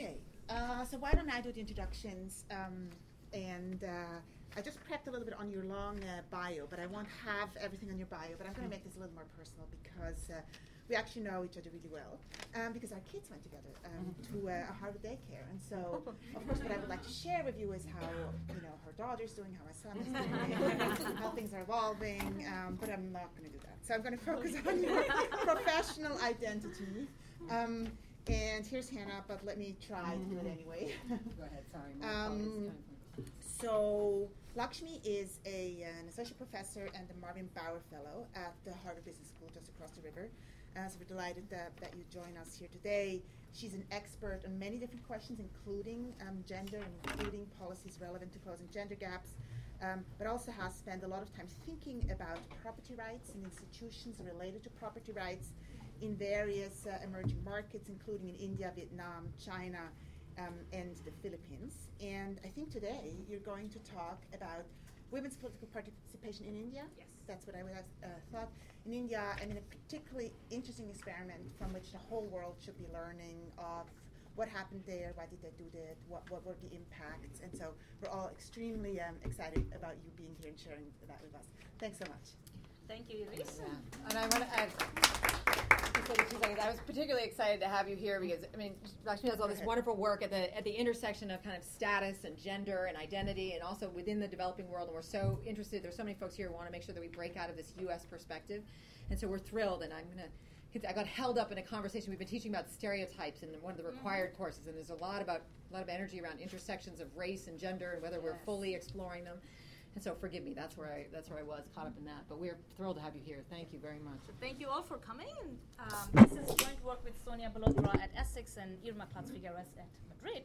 Okay, uh, so why don't I do the introductions? Um, and uh, I just prepped a little bit on your long uh, bio, but I won't have everything on your bio. But I'm going to make this a little more personal because uh, we actually know each other really well um, because our kids went together um, to uh, a Harvard daycare. And so, of course, what I would like to share with you is how you know her daughter's doing, how my son is doing, how things are evolving. Um, but I'm not going to do that. So I'm going to focus on your professional identity. And here's Hannah, but let me try to do it anyway. Go ahead, sorry. my Um, phone is kind of- So, Lakshmi is a, an associate professor and the Marvin Bower Fellow at the Harvard Business School just across the river. Uh, so, we're delighted that, that you join us here today. She's an expert on many different questions, including um, gender, including policies relevant to closing gender gaps, um, but also has spent a lot of time thinking about property rights and institutions related to property rights in various uh, emerging markets, including in India, Vietnam, China, um, and the Philippines. And I think today you're going to talk about women's political participation in India. Yes. That's what I would have uh, thought. In India, I mean, a particularly interesting experiment from which the whole world should be learning of what happened there, why did they do that, what, what were the impacts. And so we're all extremely um, excited about you being here and sharing that with us. Thanks so much. Thank you, Elise. Yeah. And I want to add, just say two seconds. I was particularly excited to have you here because I mean, Lakshmi does all this wonderful work at the at the intersection of kind of status and gender and identity, and also within the developing world. And we're so interested. There's so many folks here who want to make sure that we break out of this U.S. perspective, and so we're thrilled. And I'm gonna. I got held up in a conversation. We've been teaching about stereotypes in one of the mm-hmm. required courses, and there's a lot about a lot of energy around intersections of race and gender and whether we're fully exploring them. And so, forgive me. That's where I that's where I was caught up in that. But we're thrilled to have you here. Thank you very much. So thank you all for coming. And, um, this is joint work with Sonia Bhalotra at Essex and Irma Clots-Figueras at Madrid.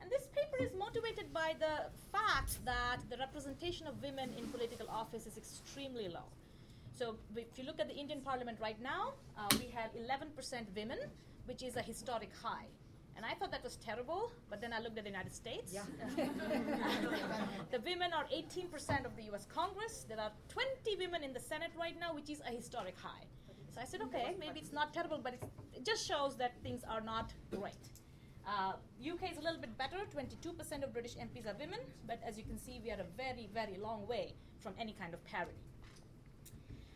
And this paper is motivated by the fact that the representation of women in political office is extremely low. So if you look at the Indian parliament right now, uh, we have 11% women, which is a historic high. And I thought that was terrible, but then I looked at the United States. Yeah. the women are 18% of the US Congress. There are 20 women in the Senate right now, which is a historic high. So I said, okay, maybe it's not terrible, but it's, it just shows that things are not great. Uh, UK is a little bit better. 22% of British MPs are women, but as you can see, we are a very, very long way from any kind of parity.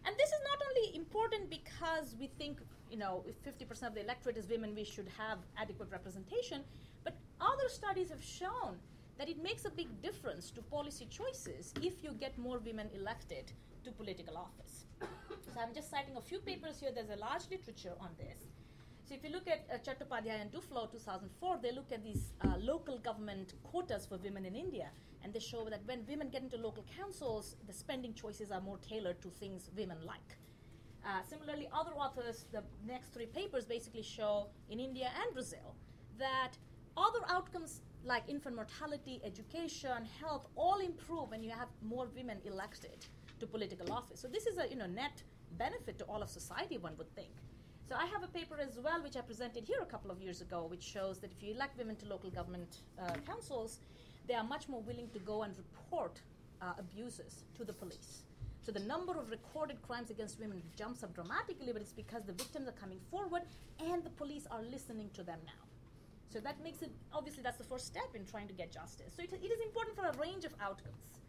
And this is not only important because we think, you know, if 50% of the electorate is women, we should have adequate representation, but other studies have shown that it makes a big difference to policy choices if you get more women elected to political office. so I'm just citing a few papers here. There's a large literature on this. So if you look at uh, Chattopadhyay and Duflo 2004, they look at these uh, local government quotas for women in India, and they show that when women get into local councils, the spending choices are more tailored to things women like. Uh, similarly, other authors, the next three papers basically show in India and Brazil that other outcomes like infant mortality, education, health all improve when you have more women elected to political office. So this is a you know net benefit to all of society, one would think. So I have a paper as well, which I presented here a couple of years ago, which shows that if you elect women to local government uh, councils, they are much more willing to go and report uh, abuses to the police. So the number of recorded crimes against women jumps up dramatically, but it's because the victims are coming forward and the police are listening to them now. So that makes it obviously that's the first step in trying to get justice. So it, it is important for a range of outcomes.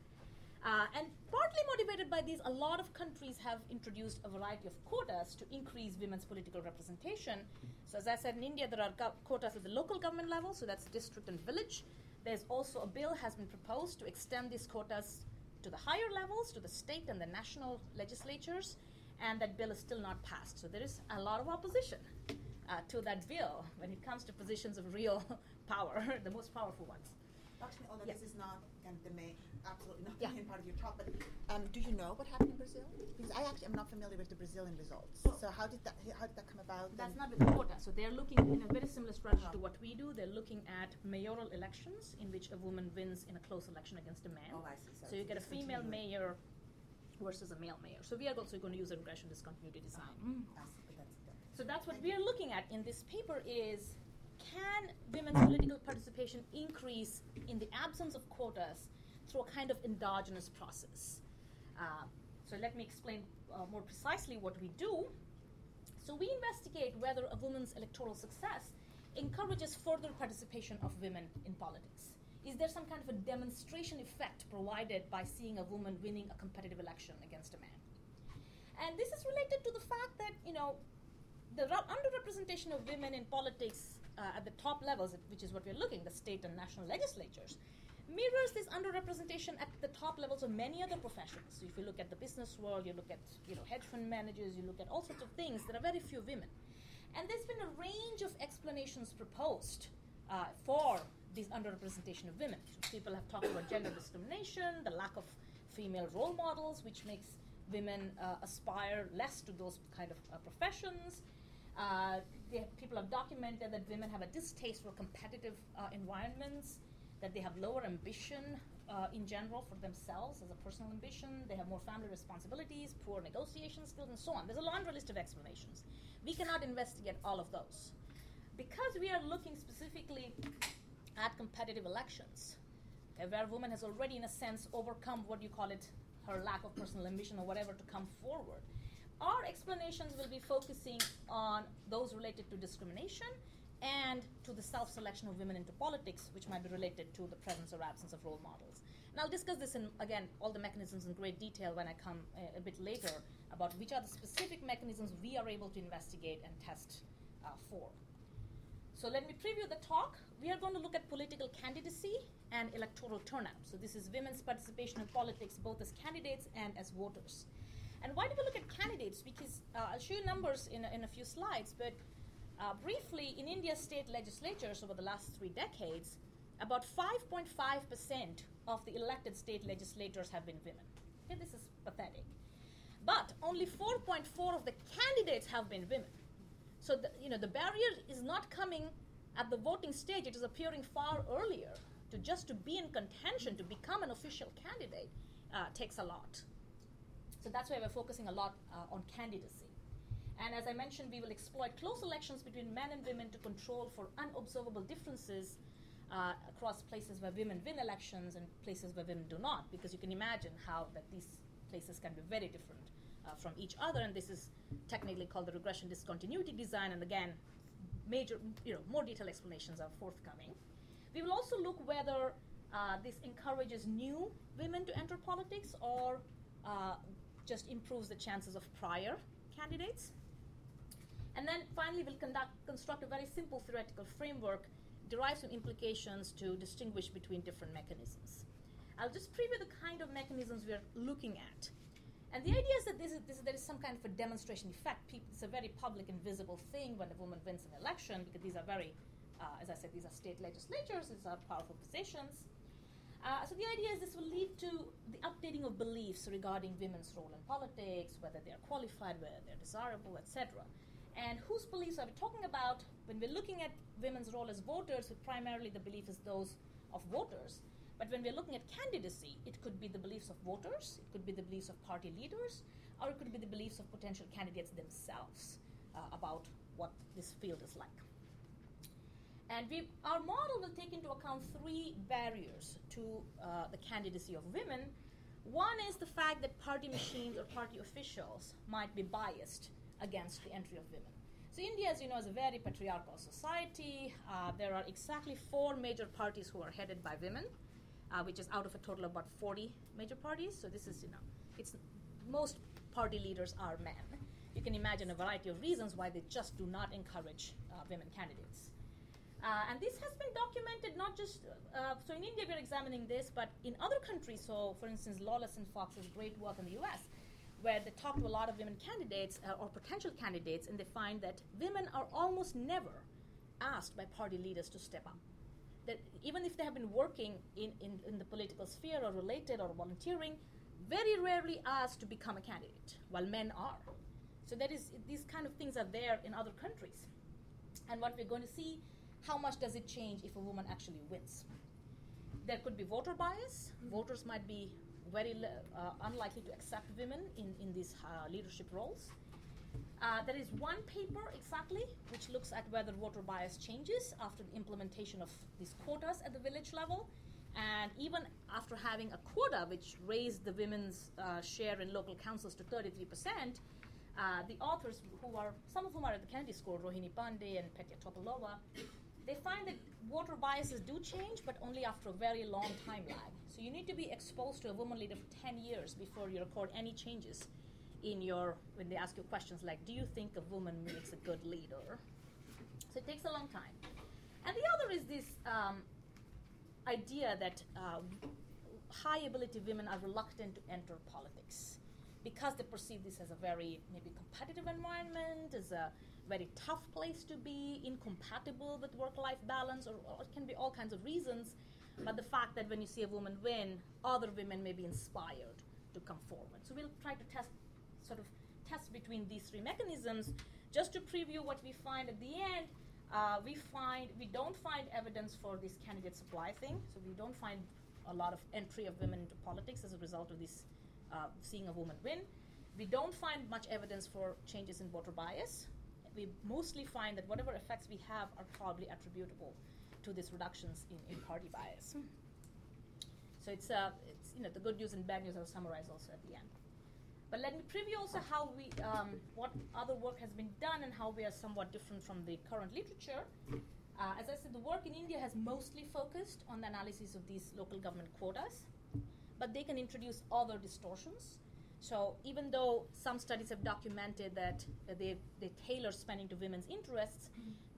Uh, and partly motivated by these, a lot of countries have introduced a variety of quotas to increase women's political representation. So, as I said, in India, there are go- quotas at the local government level, so that's district and village. There's also a bill has been proposed to extend these quotas to the higher levels, to the state and the national legislatures, and that bill is still not passed. So there is a lot of opposition uh, to that bill when it comes to positions of real power, the most powerful ones. Actually, although Yeah. this is not the main, absolutely not Yeah. the main part of your talk, but um, do you know what happened in Brazil? Because I actually am not familiar with the Brazilian results. So how did that how did that come about? That's not with quota. So they're looking in a very similar strategy to what we do. They're looking at mayoral elections in which a woman wins in a close election against a man. Oh, I see. So you get a female mayor versus a male mayor. So we are also going to use a regression discontinuity design. I see, but that's. So that's what we are looking at in this paper is can women's political participation increase in the absence of quotas through a kind of endogenous process? Uh, so let me explain uh, more precisely what we do. So we investigate whether a woman's electoral success encourages further participation of women in politics? Is there some kind of a demonstration effect provided by seeing a woman winning a competitive election against a man? And this is related to the fact that, you know, the underrepresentation of women in politics uh, at the top levels, which is what we're looking, the state and national legislatures, mirrors this underrepresentation at the top levels of many other professions. So if you look at the business world, you look at you know hedge fund managers, you look at all sorts of things. There are very few women, and there's been a range of explanations proposed uh, for this underrepresentation of women. So people have talked about gender discrimination, the lack of female role models, which makes women uh, aspire less to those kind of uh, professions. Uh, people have documented that women have a distaste for competitive uh, environments that they have lower ambition uh, in general for themselves as a personal ambition. They have more family responsibilities, poor negotiation skills, and so on. There's a laundry list of explanations. We cannot investigate all of those. Because we are looking specifically at competitive elections, okay, where a woman has already, in a sense, overcome what you call it, her lack of personal ambition or whatever to come forward. Our explanations will be focusing on those related to discrimination and to the self selection of women into politics, which might be related to the presence or absence of role models. And I'll discuss this in, again, all the mechanisms in great detail when I come a, a bit later about which are the specific mechanisms we are able to investigate and test uh, for. So let me preview the talk. We are going to look at political candidacy and electoral turnout. So this is women's participation in politics, both as candidates and as voters. And why do we look at candidates? Because uh, I'll show you numbers in in a few slides, but uh, briefly, in India's state legislatures over the last three decades, about 5.5% of the elected state legislators have been women. Okay, this is pathetic. But only 4.4 of the candidates have been women. So the, you know the barrier is not coming at the voting stage; it is appearing far earlier. To just to be in contention to become an official candidate uh, takes a lot. So that's why we're focusing a lot uh, on candidacy. And as I mentioned, we will exploit close elections between men and women to control for unobservable differences uh, across places where women win elections and places where women do not, because you can imagine how that these places can be very different uh, from each other. And this is technically called the regression discontinuity design. And again, major, you know, more detailed explanations are forthcoming. We will also look whether uh, this encourages new women to enter politics or uh, just improves the chances of prior candidates. And then finally, we'll conduct, construct a very simple theoretical framework derived from implications to distinguish between different mechanisms. I'll just preview the kind of mechanisms we're looking at. And the idea is that this is, this, there is some kind of a demonstration effect. People, it's a very public and visible thing when a woman wins an election because these are very, uh, as I said, these are state legislatures, these are powerful positions. Uh, so the idea is this will lead to the updating of beliefs regarding women's role in politics, whether they are qualified, whether they're desirable, etc. And whose beliefs are we talking about? When we're looking at women's role as voters, primarily the belief is those of voters. But when we're looking at candidacy, it could be the beliefs of voters, it could be the beliefs of party leaders, or it could be the beliefs of potential candidates themselves uh, about what this field is like. And we, our model will take into account three barriers to uh, the candidacy of women. One is the fact that party machines or party officials might be biased against the entry of women. So India, as you know, is a very patriarchal society. Uh, there are exactly four major parties who are headed by women, uh, which is out of a total of about 40 major parties. So this is, you know, it's most party leaders are men. You can imagine a variety of reasons why they just do not encourage uh, women candidates. Uh, and this has been documented not just, uh, so in India we're examining this, but in other countries, so for instance, Lawless and Fox's great work in the US, where they talk to a lot of women candidates uh, or potential candidates, and they find that women are almost never asked by party leaders to step up. That even if they have been working in, in, in the political sphere or related or volunteering, very rarely asked to become a candidate, while men are. So that is, these kind of things are there in other countries. And what we're going to see, how much does it change if a woman actually wins? There could be voter bias. Voters might be very uh, unlikely to accept women in, in these uh, leadership roles. Uh, there is one paper exactly which looks at whether voter bias changes after the implementation of these quotas at the village level. And even after having a quota which raised the women's uh, share in local councils to 33%, uh, the authors, who are some of whom are at the Kennedy School, Rohini Pande and Petya Topalova, biases do change, but only after a very long time lag. So you need to be exposed to a woman leader for 10 years before you record any changes in your, when they ask you questions like, do you think a woman makes a good leader? So it takes a long time. And the other is this um, idea that uh, high ability women are reluctant to enter politics because they perceive this as a very maybe competitive environment, as a very tough place to be, incompatible with work life balance, or, or, it can be all kinds of reasons. But the fact that when you see a woman win, other women may be inspired to come forward. So we'll try to test, sort of test between these three mechanisms. Just to preview what we find at the end, uh, we find we don't find evidence for this candidate supply thing. So we don't find a lot of entry of women into politics as a result of this uh, seeing a woman win. We don't find much evidence for changes in voter bias we mostly find that whatever effects we have are probably attributable to these reductions in, in party bias. So it's, uh, it's you know the good news and bad news I'll summarize also at the end. But let me preview also how we um, what other work has been done and how we are somewhat different from the current literature. Uh, as I said, the work in India has mostly focused on the analysis of these local government quotas, but they can introduce other distortions so even though some studies have documented that uh, they, they tailor spending to women's interests,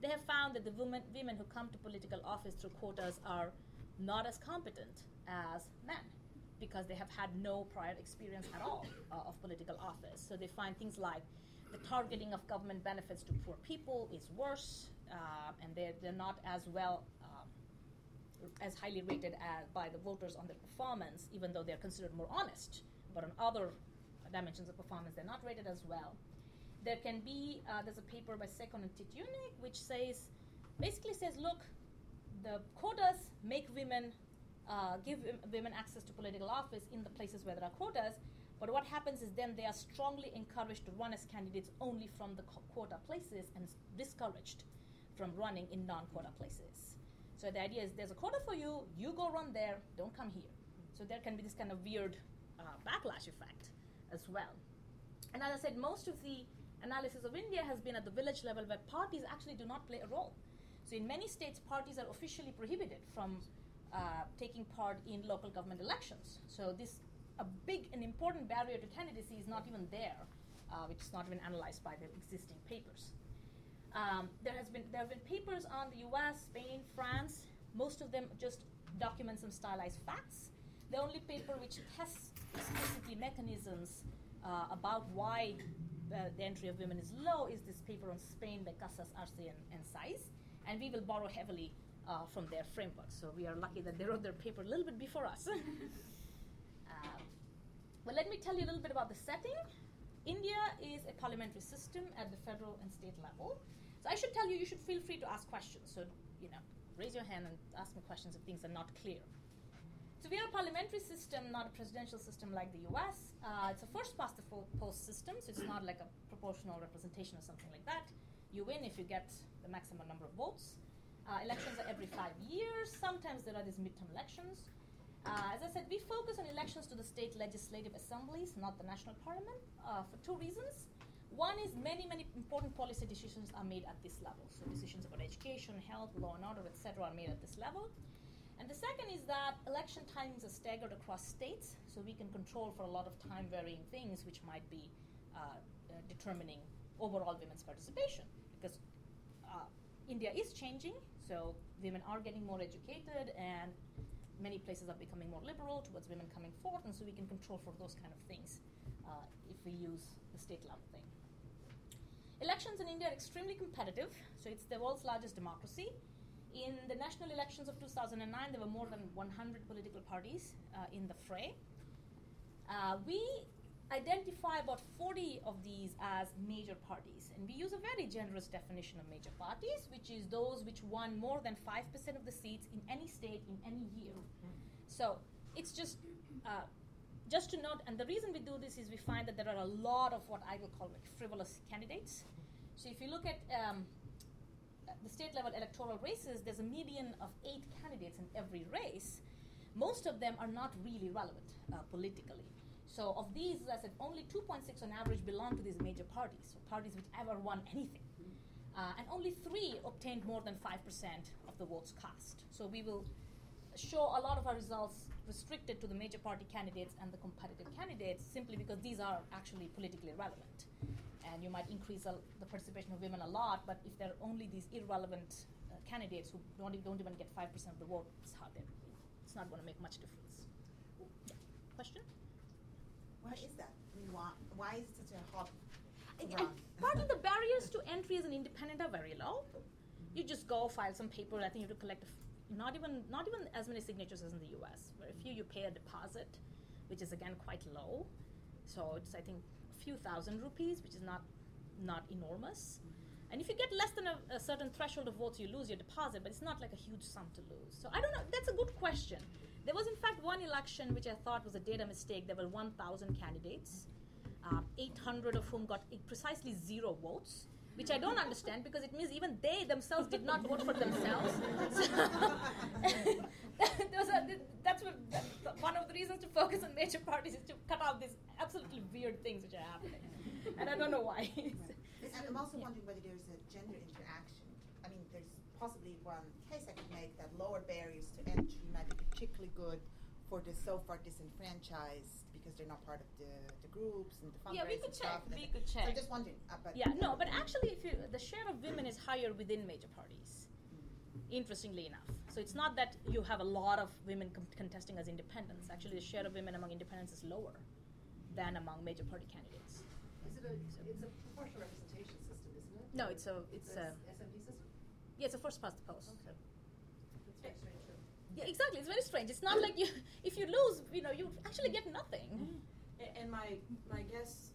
they have found that the women, women who come to political office through quotas are not as competent as men because they have had no prior experience at all uh, of political office. So they find things like the targeting of government benefits to poor people is worse, uh, and they're, they're not as well um, as highly rated as, by the voters on their performance, even though they're considered more honest. But on other dimensions of performance. They're not rated as well. There can be, uh, there's a paper by Sekhon and Titiunik which says, basically says, look, the quotas make women, uh, give women access to political office in the places where there are quotas, but what happens is then they are strongly encouraged to run as candidates only from the quota places and discouraged from running in non quota places. So the idea is there's a quota for you, you go run there, don't come here. So there can be this kind of weird uh, backlash effect as well. And as I said, most of the analysis of India has been at the village level where parties actually do not play a role. So in many states, parties are officially prohibited from uh, taking part in local government elections. So this a big and important barrier to candidacy is not even there, uh, which is not even analyzed by the existing papers. Um, there has been there have been papers on the U.S., Spain, France. Most of them just document some stylized facts. The only paper which tests explicitly mechanisms uh, about why uh, the entry of women is low is this paper on Spain by Casas, Arce, and, and. And we will borrow heavily uh, from their framework. So we are lucky that they wrote their paper a little bit before us. Um, well, let me tell you a little bit about the setting. India is a parliamentary system at the federal and state level. So I should tell you, you should feel free to ask questions. So, you know, raise your hand and ask me questions if things are not clear. So we are a parliamentary system, not a presidential system like the US. Uh, it's a first past the post system, so it's not like a proportional representation or something like that. You win if you get the maximum number of votes. Uh, elections are every five years. Sometimes there are these midterm elections. Uh, as I said, we focus on elections to the state legislative assemblies, not the national parliament, uh, for two reasons. One is many, many important policy decisions are made at this level. So decisions about education, health, law and order, etc., are made at this level. And the second is that election timings are staggered across states, so we can control for a lot of time varying things which might be uh, uh, determining overall women's participation. Because uh, India is changing, so women are getting more educated, and many places are becoming more liberal towards women coming forth, and so we can control for those kind of things uh, if we use the state level thing. Elections in India are extremely competitive, so it's the world's largest democracy in the national elections of 2009, there were more than 100 political parties uh, in the fray. Uh, we identify about 40 of these as major parties, and we use a very generous definition of major parties, which is those which won more than 5% of the seats in any state in any year. So it's just. Uh, just to note, and the reason we do this is we find that there are a lot of what I will call like frivolous candidates. So if you look at um, the state level electoral races, there's a median of eight candidates in every race. Most of them are not really relevant uh, politically. So, of these, as I said, only 2.6 on average belong to these major parties, parties which ever won anything. Uh, and only three obtained more than 5% of the votes cast. So we will show a lot of our results restricted to the major party candidates and the competitive candidates simply because these are actually politically relevant. And you might increase a, the participation of women a lot, but if there are only these irrelevant uh, candidates who don't, don't even get 5% of the vote, it's, hard, it's not going to make much difference. Yeah. Question? Why is that? I mean, why, why is it such a hot of the barriers to entry as an independent are very low. You just go file some paper. I think you have to collect not even not even as many signatures as in the U.S. Very few. You pay a deposit, which is again quite low. So it's I think few thousand rupees, which is not not enormous. And if you get less than a, a, certain threshold of votes, you lose your deposit, but it's not like a huge sum to lose. So I don't know. That's a good question. There was, in fact, one election which I thought was a data mistake. There were 1,000 candidates um, 800 of whom got precisely zero votes which I don't understand because it means even they themselves did not vote for themselves. that's, what, that's, one of the reasons to focus on major parties is to cut out these absolutely weird things which are happening. and I don't know why. and I'm also wondering whether there's a gender interaction. I mean, there's possibly one case I could make that lower barriers to entry might be particularly good for the so far disenfranchised because they're not part of the, the groups and the fundraising Yeah, we could check. We could check. So I'm just wondering. Uh, yeah, no, but actually, if you, the share of women is higher within major parties. Interestingly enough, so it's not that you have a lot of women com- contesting as independents. Actually, the share of women among independents is lower than among major party candidates. Is it a? It's a proportional representation system, isn't it? No, it's a. It's a SMP system. Yeah, it's a first past the post. Okay. Yeah, exactly. It's very strange. It's not like you, if you lose, you know, you actually get nothing. Mm-hmm. And my my guess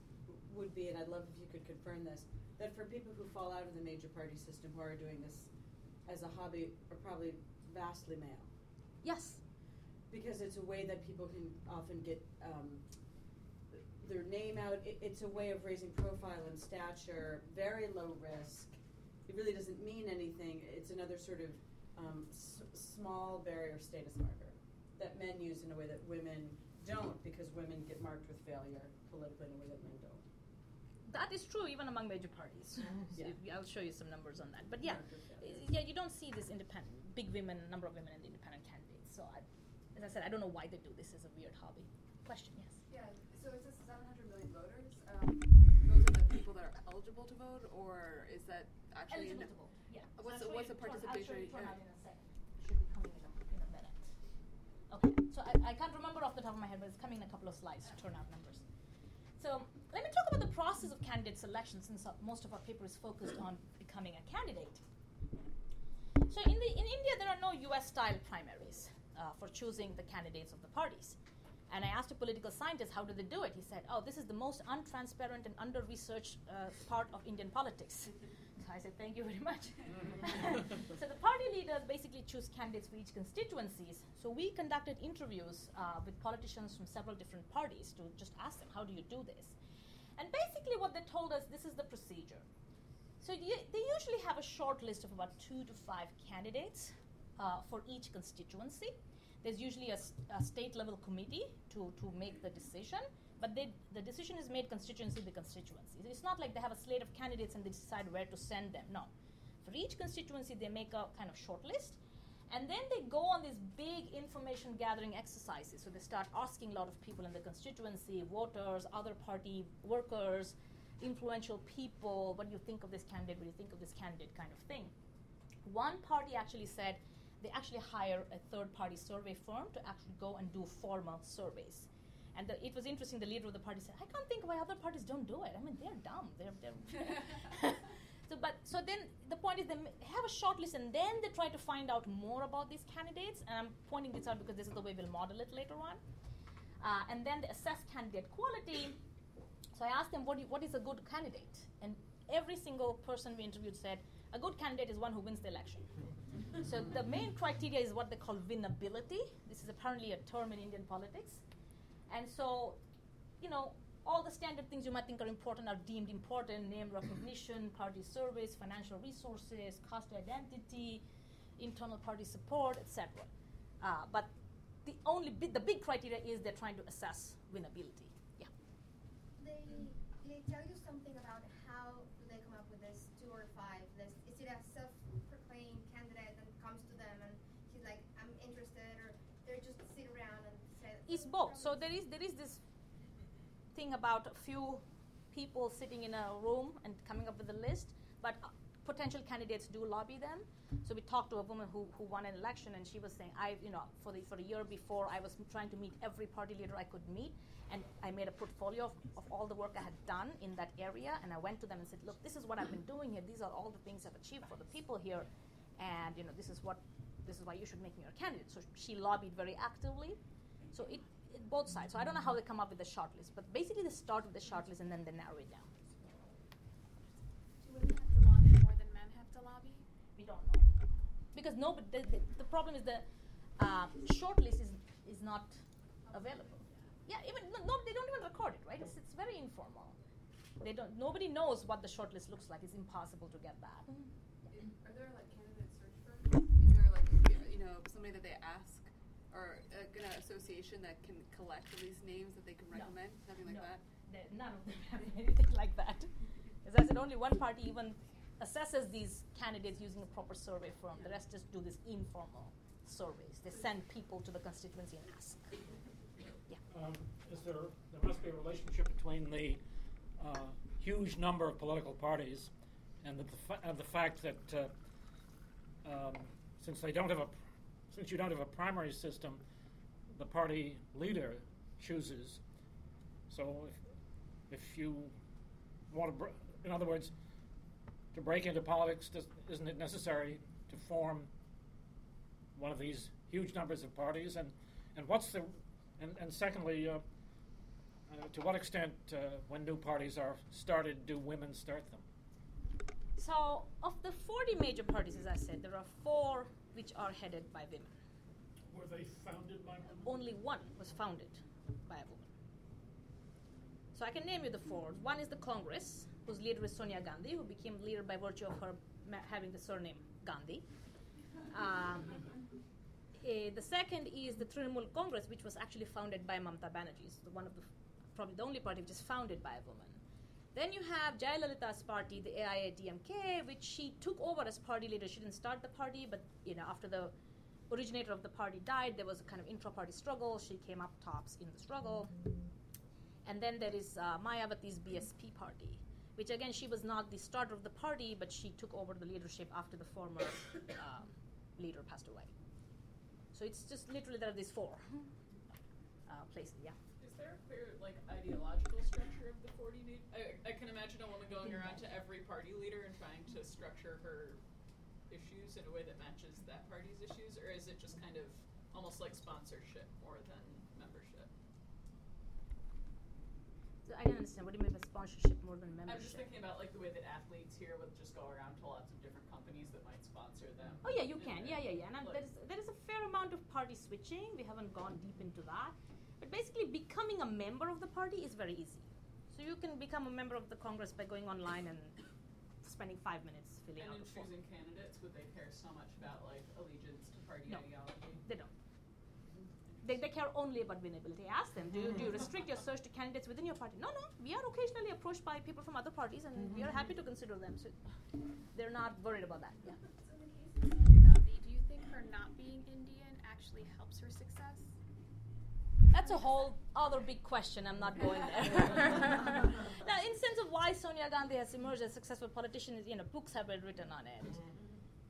would be, and I'd love if you could confirm this, that for people who fall out of the major party system who are doing this as a hobby are probably vastly male. Yes. Because it's a way that people can often get um, their name out. It, it's a way of raising profile and stature, very low risk. It really doesn't mean anything. It's another sort of um, s- small barrier status marker that men use in a way that women don't because women get marked with failure politically in a way that men don't. That is true even among major parties. yeah. I'll show you some numbers on that. But yeah, yeah, you don't see this independent big women number of women in the independent candidates. So I, as I said, I don't know why they do this as a weird hobby. Question, yes. Yeah. So is this 700 million voters? Um, those are the people that are eligible to vote, or is that actually eligible to vote? Yeah. What's so the, what's the participation rate? Should be coming in a, in a minute. Okay, so I, I can't remember off the top of my head, but it's coming in a couple of slides, turnout numbers. So let me talk about the process of candidate selection since uh, most of our paper is focused on becoming a candidate. So in, the, in India, there are no US-style primaries uh, for choosing the candidates of the parties. And I asked a political scientist, how do they do it? He said, oh, this is the most untransparent and under-researched uh, part of Indian politics. I said, thank you very much. so the party leaders basically choose candidates for each constituencies. So we conducted interviews uh, with politicians from several different parties to just ask them, how do you do this? And basically what they told us, this is the procedure. So they usually have a short list of about two to five candidates uh, for each constituency. There's usually a, a state level committee to, to make the decision but they, the decision is made constituency by constituency. It's not like they have a slate of candidates and they decide where to send them. No. For each constituency, they make a kind of short list, and then they go on these big information gathering exercises. So they start asking a lot of people in the constituency, voters, other party workers, influential people, what do you think of this candidate? What do you think of this candidate? Kind of thing. One party actually said they actually hire a third party survey firm to actually go and do formal surveys. And the, it was interesting. The leader of the party said, "I can't think why other parties don't do it. I mean, they're dumb. They're, they're so." But so then the point is they have a short list, and then they try to find out more about these candidates. And I'm pointing this out because this is the way we'll model it later on. Uh, and then they assess candidate quality. So I asked them, what, you, what is a good candidate? And every single person we interviewed said, a good candidate is one who wins the election. so the main criteria is what they call winnability. This is apparently a term in Indian politics. And so, you know, all the standard things you might think are important are deemed important name recognition, party service, financial resources, caste identity, internal party support, etc. Uh, but the only bi- the big criteria is they're trying to assess winnability. Yeah. They they tell you something about how do they come up with this two or five. This is it a self-proclaimed candidate that comes to them and he's like, I'm interested, or they're just sit around and say. It's both. So there is there is this about a few people sitting in a room and coming up with a list, but uh, potential candidates do lobby them. So we talked to a woman who, who won an election, and she was saying, I, you know, for the for the year before, I was trying to meet every party leader I could meet, and I made a portfolio of, of all the work I had done in that area, and I went to them and said, look, this is what I've been doing here. These are all the things I've achieved for the people here, and you know, this is what this is why you should make me your candidate. So she lobbied very actively. So it both sides. So I don't know how they come up with the short list, but basically they start with the short list and then they narrow it down. Do women have to lobby more than men have to lobby? We don't know because no, but the, the, the problem is the uh, short list is is not available. Yeah, even no, no, they don't even record it, right? It's, it's very informal. They don't. Nobody knows what the short list looks like. It's impossible to get that. Are there like candidate search firms? Is there like you know somebody that they ask, or like an association that can collect at least names that they can No. recommend? Nothing like No. that. They- none of them have anything like that. As I said, only one party even assesses these candidates using a proper survey firm. The rest just do these informal surveys. They send people to the constituency and ask. Yeah. Um, is there, there must be a relationship between the uh, huge number of political parties and the, fa- and the fact that uh, um, since they don't have a, since you don't have a primary system, the party leader chooses. So if, if you want to, br- in other words, to break into politics, does, isn't it necessary to form one of these huge numbers of parties? And, and what's the, and, and secondly, uh, uh, to what extent, uh, when new parties are started, do women start them? So, of the 40 major parties, as I said, there are four which are headed by women. Were they founded by women? Only one was founded by a woman. So I can name you the four. One is the Congress, whose leader is Sonia Gandhi, who became leader by virtue of her ma- having the surname Gandhi. Um, eh, the second is the Trinamool Congress, which was actually founded by Mamata Banerjee. The one of the, probably the only party which is founded by a woman. Then you have Jayalalitha's party, the AIADMK, which she took over as party leader. She didn't start the party, but you know, after the originator of the party died, there was a kind of intra-party struggle. She came up tops in the struggle. And then there is uh, Mayawati's BSP party, which again, she was not the starter of the party, but she took over the leadership after the former um, leader passed away. So it's just literally there are these four uh, places, yeah. Is there a clear, like, ideological structure of the 40 na- I, I can imagine a woman going around to every party leader and trying to structure her issues in a way that matches that party's issues, or is it just kind of almost like sponsorship more than membership? So I don't understand. What do you mean by sponsorship more than membership? I'm just thinking about like the way that athletes here would just go around to lots of different companies that might sponsor them. Oh yeah, you And can. Yeah, yeah, yeah. And like- there is there is a fair amount of party switching. We haven't gone deep into that, but basically, becoming a member of the party is very easy. So you can become a member of the Congress by going online and spending five minutes filling And out in the form. choosing candidates, would they care so much about like allegiance to party No. ideology? They don't. They, they care only about winnability. Ask them, do you, do you restrict your search to candidates within your party? No, no. We are occasionally approached by people from other parties, and we are happy to consider them. So they're not worried about that. Yeah. So in the case of Sonia Gandhi, do you think her not being Indian actually helps her success? That's a whole other big question. I'm not going there. now, in sense of why Sonia Gandhi has emerged as a successful politician, is you know books have been written on it.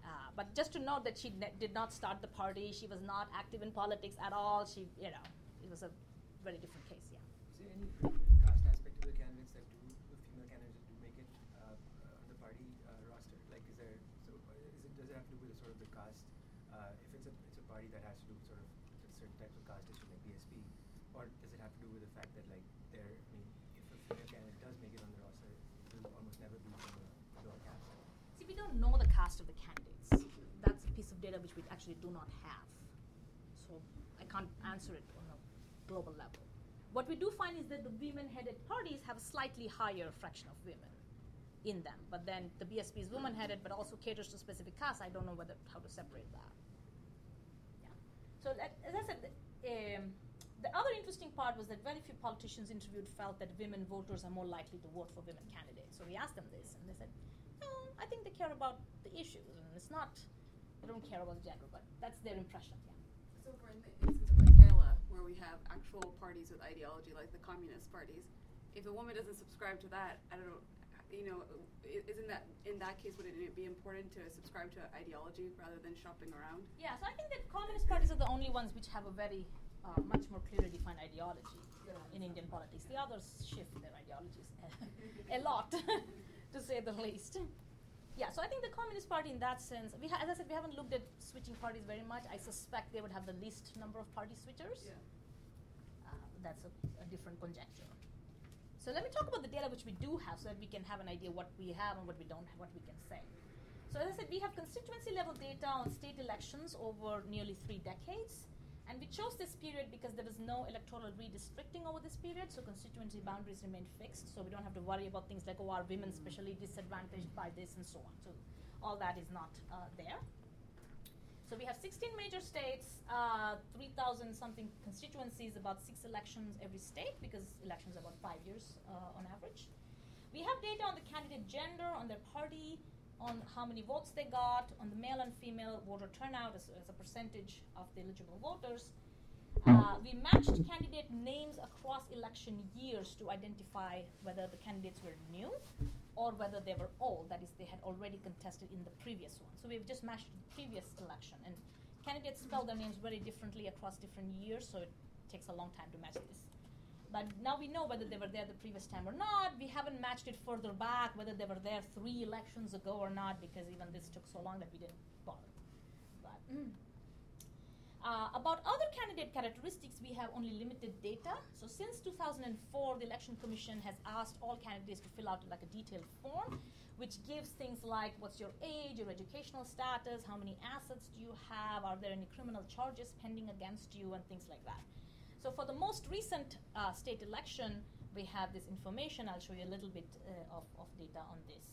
Uh, but just to note that she ne- did not start the party, she was not active in politics at all. She, you know, it was a very different case. Yeah. Is there any caste aspect to the candidates that do, the female candidates that do make it uh, uh, on the party uh, roster? Like, is there, so uh, is it, does it have to do with the sort of the caste? Uh, if it's a, it's a party that has to do with sort of with certain types of caste issue like BSP, or does it have to do with the fact that like there, I mean, if a female candidate does make it on the roster, it will almost never be from the lower caste. See, we don't know the caste of the candidates. That's a piece of data which do not have. So I can't answer it on a global level. What we do find is that the women-headed parties have a slightly higher fraction of women in them. But then the BSP is woman-headed, but also caters to specific castes. I don't know whether how to separate that. Yeah. So like, as I said, the, um, the other interesting part was that very few politicians interviewed felt that women voters are more likely to vote for women candidates. So we asked them this, and they said no, I think they care about the issues, and it's not they don't care about gender, but that's their impression. Yeah. So for in the instance of like Kerala, where we have actual parties with ideology like the communist parties, if a woman doesn't subscribe to that, I don't know, you know, isn't that in that case would it be important to subscribe to ideology rather than shopping around? Yeah, so I think that communist parties are the only ones which have a very uh, much more clearly defined ideology in Indian politics. The others shift their ideologies a lot, to say the least. Yeah, so I think the Communist Party, in that sense, we ha- as I said, we haven't looked at switching parties very much. I suspect they would have the least number of party switchers. Yeah. Uh, that's a, a different conjecture. So let me talk about the data which we do have, so that we can have an idea what we have and what we don't, have, what we can say. So as I said, we have constituency level data on state elections over nearly three decades. And we chose this period because there was no electoral redistricting over this period, so constituency boundaries remain fixed, so we don't have to worry about things like, oh, are women specially disadvantaged by this and so on. So all that is not uh, there. So we have 16 major states, uh, 3,000 something constituencies, about six elections every state because elections are about five years uh, on average. We have data on the candidate gender, on their party, on how many votes they got, on the male and female voter turnout as, as a percentage of the eligible voters. Uh, we matched candidate names across election years to identify whether the candidates were new or whether they were old, that is, they had already contested in the previous one. So we've just matched the previous election. And candidates spell their names very differently across different years, so it takes a long time to match this. But now we know whether they were there the previous time or not. We haven't matched it further back, whether they were there three elections ago or not, because even this took so long that we didn't bother. But uh, about other candidate characteristics, we have only limited data. So since 2004, the Election Commission has asked all candidates to fill out like a detailed form, which gives things like what's your age, your educational status, how many assets do you have, are there any criminal charges pending against you, and things like that. So for the most recent uh, state election, we have this information. I'll show you a little bit uh, of, of data on this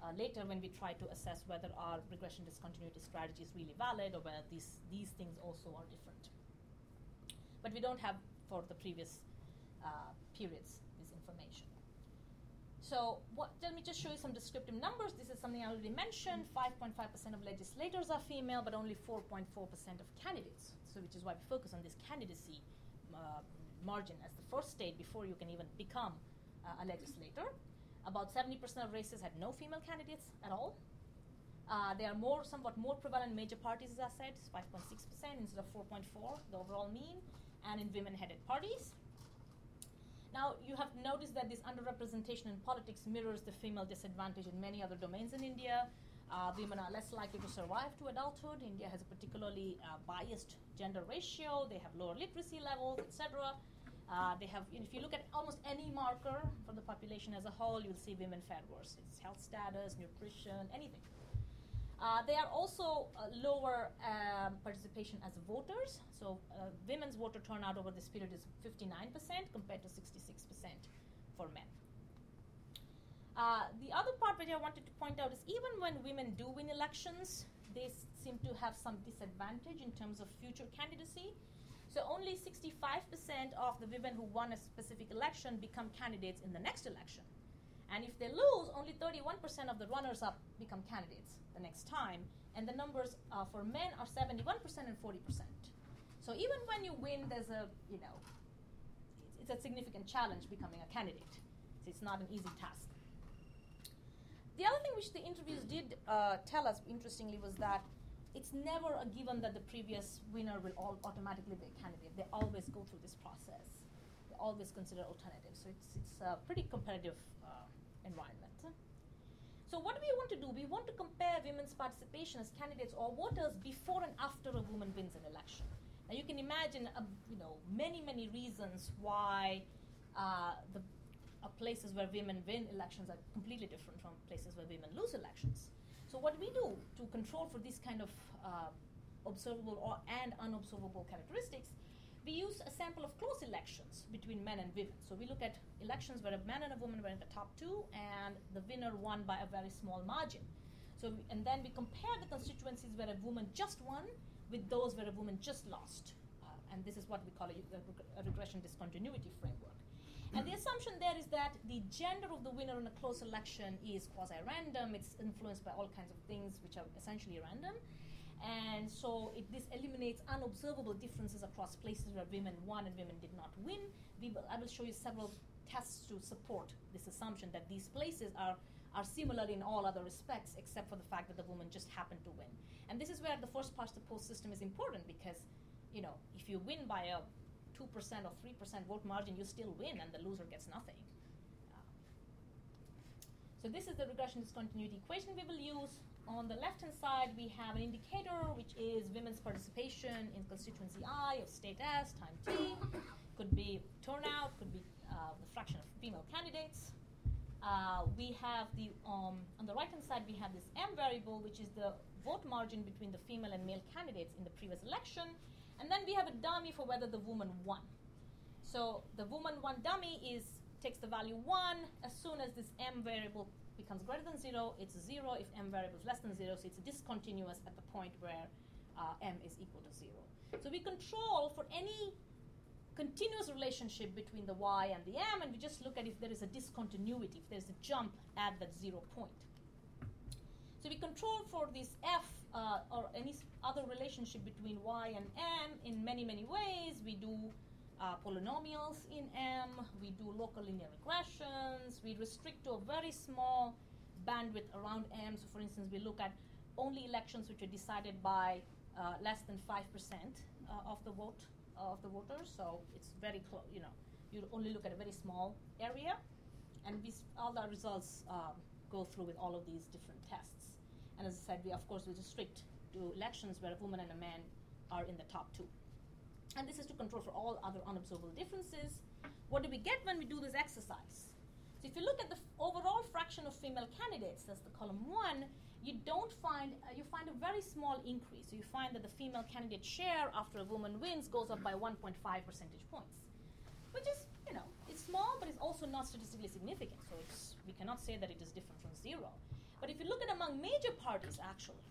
uh, later when we try to assess whether our regression discontinuity strategy is really valid or whether these, these things also are different. But we don't have for the previous uh, periods this information. So what, let me just show you some descriptive numbers. This is something I already mentioned. 5.5% of legislators are female, but only 4.4% of candidates. So which is why we focus on this candidacy uh, margin as the first state before you can even become uh, a legislator. About 70% of races had no female candidates at all. Uh, they are more, somewhat more prevalent in major parties, as I said, 5.6% instead of 4.4, the overall mean, and in women-headed parties. Now, you have noticed that this underrepresentation in politics mirrors the female disadvantage in many other domains in India. Uh, women are less likely to survive to adulthood. India has a particularly uh, biased gender ratio. They have lower literacy levels, etc. Uh, they have, if you look at almost any marker for the population as a whole, you'll see women fare worse. It's health status, nutrition, anything. Uh, they are also uh, lower um, participation as voters. So uh, women's voter turnout over this period is 59% compared to 66% for men. Uh, the other part which I wanted to point out is even when women do win elections, they s- seem to have some disadvantage in terms of future candidacy. So only 65% of the women who won a specific election become candidates in the next election. And if they lose, only 31% of the runners up become candidates the next time. And the numbers uh, for men are 71% and 40%. So even when you win, there's a, you know, it's, a significant challenge becoming a candidate. So it's not an easy task. The other thing which the interviews did uh, tell us, interestingly, was that it's never a given that the previous winner will all automatically be a candidate. They always go through this process. They always consider alternatives. So it's, it's a pretty competitive uh, environment. So what do we want to do? We want to compare women's participation as candidates or voters before and after a woman wins an election. Now you can imagine, uh, you know, many many reasons why uh, the uh, places where women win elections are completely different from places where women lose elections. So what we do to control for these kind of uh, observable or and unobservable characteristics? We use a sample of close elections between men and women. So we look at elections where a man and a woman were in the top two, and the winner won by a very small margin. So we, and then we compare the constituencies where a woman just won with those where a woman just lost, uh, and this is what we call a, a regression discontinuity framework. And the assumption there is that the gender of the winner in a close election is quasi random, it's influenced by all kinds of things which are essentially random. And so it, this eliminates unobservable differences across places where women won and women did not win. I will show you several tests to support this assumption that these places are, are similar in all other respects except for the fact that the woman just happened to win. And this is where the first past the post system is important because, you know, if you win by a 2% or 3% vote margin, you still win and the loser gets nothing. So this is the regression discontinuity equation we will use. On the left hand side, we have an indicator which is women's participation in constituency I of state S, time t. Could be turnout, could be uh, the fraction of female candidates. Uh, we have the, um, on the right hand side, we have this M variable, which is the vote margin between the female and male candidates in the previous election. And then we have a dummy for whether the woman won. So the woman won dummy is takes the value 1. As soon as this m variable becomes greater than 0, it's 0. If m variable is less than 0, so it's discontinuous at the point where uh, m is equal to 0. So we control for any continuous relationship between the y and the m, and we just look at if there is a discontinuity, if there's a jump at that 0 point. So we control for this f uh, or any other relationship between y and m in many, many ways. We do uh, polynomials in M, we do local linear regressions, we restrict to a very small bandwidth around M. So, for instance, we look at only elections which are decided by uh, less than 5% uh, of the vote uh, of the voters. So, it's very close, you know, you only look at a very small area. And we, all the results um, go through with all of these different tests. And as I said, we, of course, we restrict to elections where a woman and a man are in the top two. And this is to control for all other unobservable differences. What do we get when we do this exercise? So if you look at the f- overall fraction of female candidates, that's the column one, you don't find, uh, you find a very small increase. So you find that the female candidate share after a woman wins goes up by 1.5 percentage points, which is, you know, it's small, but it's also not statistically significant. So we cannot say that it is different from zero. But if you look at among major parties, actually,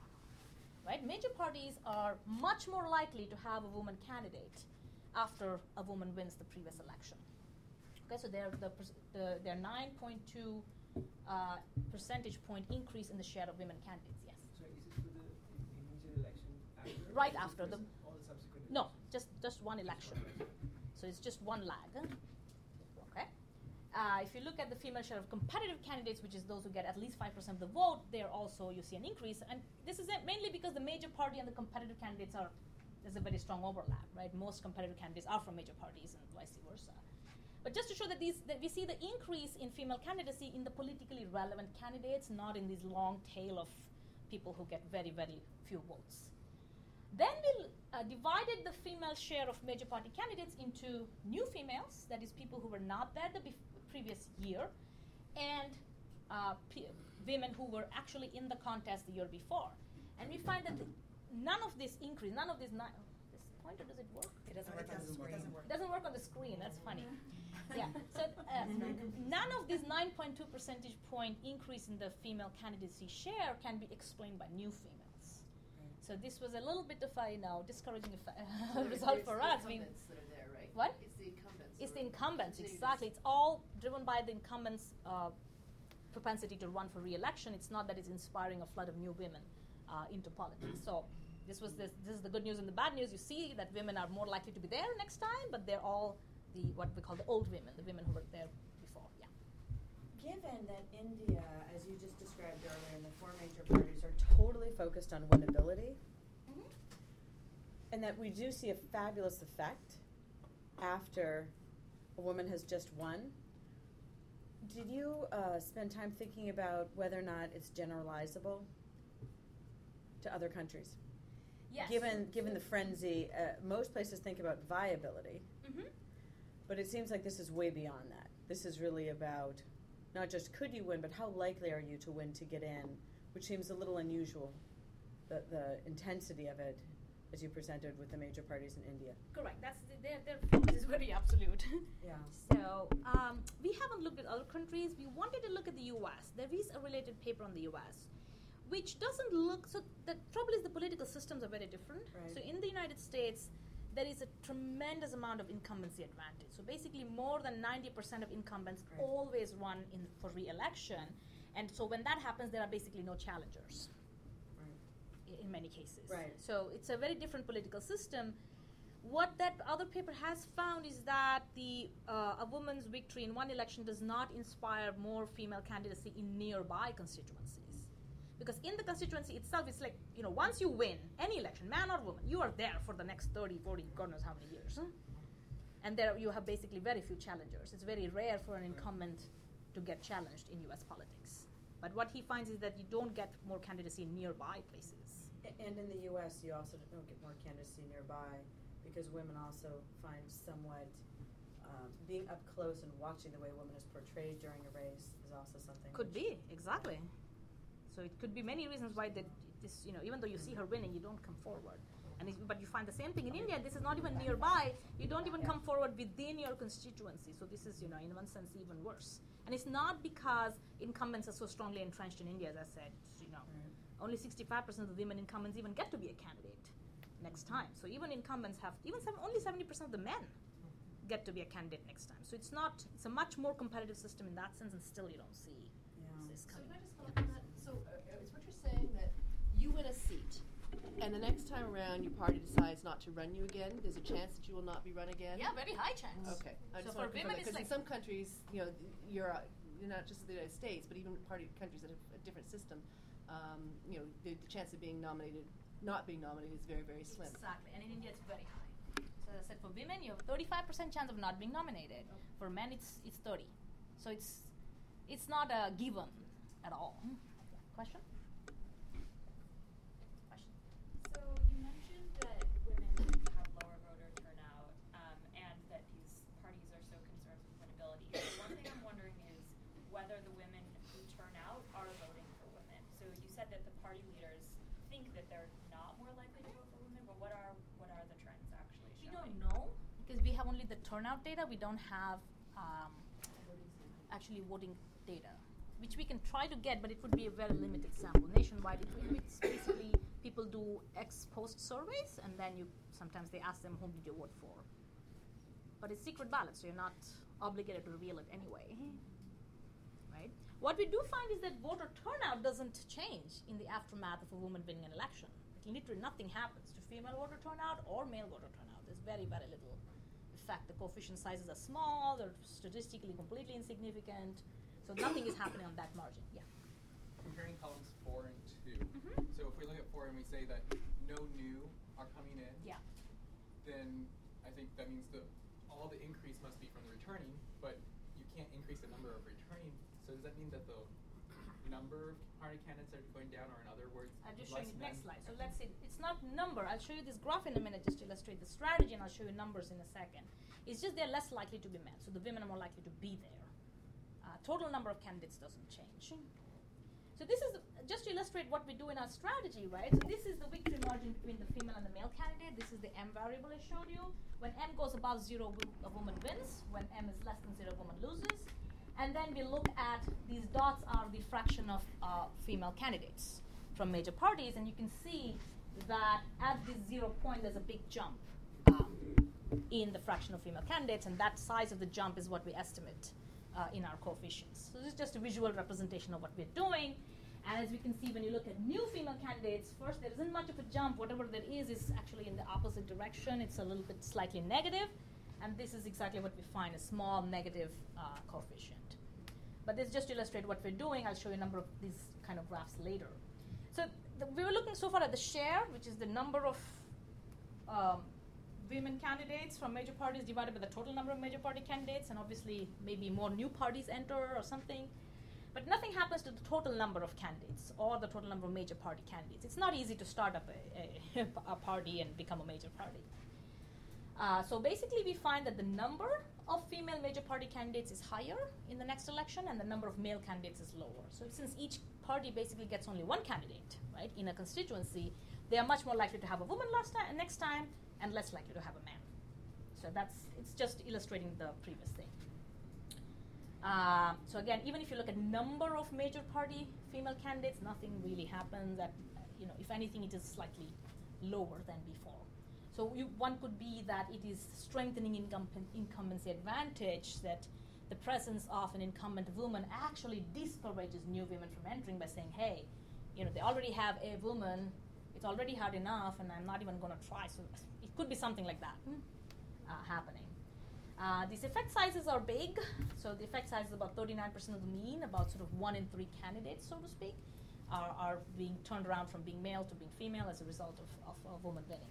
right? Major parties are much more likely to have a woman candidate after a woman wins the previous election. Okay, so they're the, the their 9.2 uh, percentage point increase in the share of women candidates. Yes. So is it for the immediate election after? Right or is it after the- all the subsequent No, just just one election. So it's just one lag. Uh, if you look at the female share of competitive candidates, which is those who get at least five percent of the vote, there also you see an increase, and this is mainly because the major party and the competitive candidates are there's a very strong overlap, right? Most competitive candidates are from major parties, and vice versa. But just to show that these that we see the increase in female candidacy in the politically relevant candidates, not in this long tail of people who get very very few votes. Then we uh, divided the female share of major party candidates into new females, that is, people who were not there the bef- previous year, and uh, p- women who were actually in the contest the year before. And we find that the, none of this increase, none of this. Ni- this pointer, does it work? It doesn't work on the doesn't screen. work. Doesn't work. doesn't work on the screen. That's funny. yeah. So uh, none of this 9.2 percentage point increase in the female candidacy share can be explained by new females. So this was a little bit of a you know discouraging effect, result for us. We, incumbents there, right? What? It's the incumbents. it's who the are- incumbents so you exactly. It's all driven by the incumbents' uh, propensity to run for re-election. It's not that it's inspiring a flood of new women uh, into politics. So this was this, this is the good news and the bad news. You see that women are more likely to be there next time, but they're all the what we call the old women, the women who were there before. Yeah. Given that India, as you just described earlier, and the four major parties are totally focused on winnability, and that we do see a fabulous effect after a woman has just won, did you uh, spend time thinking about whether or not it's generalizable to other countries? Yes. Given given the frenzy, uh, most places think about viability, mm-hmm. but it seems like this is way beyond that. This is really about not just could you win, but how likely are you to win to get in, which seems a little unusual, the, the intensity of it as you presented with the major parties in India. Correct. That's the, their their focus is very absolute. Yeah. So um, we haven't looked at other countries. We wanted to look at the U.S. There is a related paper on the U.S. Which doesn't look so. The trouble is the political systems are very different. Right. So in the United States, there is a tremendous amount of incumbency advantage. So basically, more than 90% of incumbents Right. always run in for re-election, and so when that happens, there are basically no challengers in many cases. Right. So it's a very different political system. What that other paper has found is that the uh, a woman's victory in one election does not inspire more female candidacy in nearby constituencies. Because in the constituency itself, it's like, you know, once you win any election, man or woman, you are there for the next 30, 40, God knows how many years. huh? And there you have basically very few challengers. It's very rare for an incumbent to get challenged in US politics. But what he finds is that you don't get more candidacy in nearby places. And in the U.S., you also don't get more candidacy nearby because women also find somewhat um, being up close and watching the way a woman is portrayed during a race is also something. Could be exactly. So it could be many reasons why that this, you know, even though you see her winning, you don't come forward. And but you find the same thing in India. This is not even nearby. You don't even come forward within your constituency. So this is, you know, in one sense, even worse. And it's not because incumbents are so strongly entrenched in India, as I said. You know, Right. only 65% of the women incumbents even get to be a candidate next time. So even incumbents have even some, only 70% of the men get to be a candidate next time. So it's not. It's a much more competitive system in that sense, and still you don't see Yeah. this So coming. can I just follow up on that? So uh, is what you're saying that you win a seat, and the next time around your party decides not to run you again, there's a chance that you will not be run again? Yeah, very high chance. Okay. I So just for want to women, it's because in some countries, you know, you're, uh, you're not just the United States, but even party countries that have a different system, um, you know, the, the chance of being nominated, not being nominated is very, very slim. Exactly, and in India it's very high. So as I said, for women you have 35% chance of not being nominated. For men it's it's 30. So it's it's not a given at all. Question? Question? So you mentioned that women have lower voter turnout, um, and that these parties are so concerned with winnability. So one thing I'm wondering is whether the women who turn out are voting for women. So you said that the party leaders think that they're not more likely to vote for women, but what are what are the trends actually We showing? don't know because we have only the turnout data. We don't have um, actually voting data, which we can try to get, but it would be a very limited sample nationwide. It, it, it's basically people do ex post surveys, and then you sometimes they ask them whom did you vote for. But it's secret ballot, so you're not obligated to reveal it anyway. Right? What we do find is that voter turnout doesn't change in the aftermath of a woman winning an election. Literally nothing happens to female voter turnout or male voter turnout. There's very, very little effect. The coefficient sizes are small, they're statistically completely insignificant. So nothing is happening on that margin. Yeah. comparing columns four and 2 Mhm. So if we look at four and we say that no new are coming in, Yeah. then I think that means that all the increase must be from the returning, but you can't increase the number of returning. So does that mean that the number of party candidates are going down, or in other words, I'll just show less you men? next slide. So let's see. It's not number. I'll show you this graph in a minute just to illustrate the strategy, and I'll show you numbers in a second. It's just they're less likely to be men, so the women are more likely to be there. Uh, total number of candidates doesn't change. So this is just to illustrate what we do in our strategy, right? So this is the victory margin between the female and the male candidate. This is the M variable I showed you. When M goes above zero, a woman wins. When M is less than zero, a woman loses. And then we look at these dots are the fraction of uh, female candidates from major parties, and you can see that at this zero point, there's a big jump um, in the fraction of female candidates, and that size of the jump is what we estimate uh, in our coefficients. So this is just a visual representation of what we're doing. And as we can see, when you look at new female candidates, first there isn't much of a jump. Whatever there is is actually in the opposite direction. It's a little bit slightly negative, and this is exactly what we find: a small negative uh, coefficient. But this just to illustrate what we're doing. I'll show you a number of these kind of graphs later. So the, we were looking so far at the share, which is the number of um, women candidates from major parties divided by the total number of major party candidates, and obviously maybe more new parties enter or something. But nothing happens to the total number of candidates or the total number of major party candidates. It's not easy to start up a, a, a party and become a major party. Uh, so basically, we find that the number of female major party candidates is higher in the next election, and the number of male candidates is lower. So since each party basically gets only one candidate, right, in a constituency, they are much more likely to have a woman last time, next time, and less likely to have a man. So that's it's just illustrating the previous thing. Uh, so again, even if you look at number of major party female candidates, nothing really happens. You know, if anything, it is slightly lower than before. So you, one could be that it is strengthening incumben- incumbency advantage that the presence of an incumbent woman actually discourages new women from entering by saying, hey, you know, they already have a woman, it's already hard enough, and I'm not even going to try. So it could be something like that uh, happening. Uh, these effect sizes are big. So the effect size is about 39% of the mean, about sort of one in three candidates, so to speak, are, are being turned around from being male to being female as a result of, of woman winning.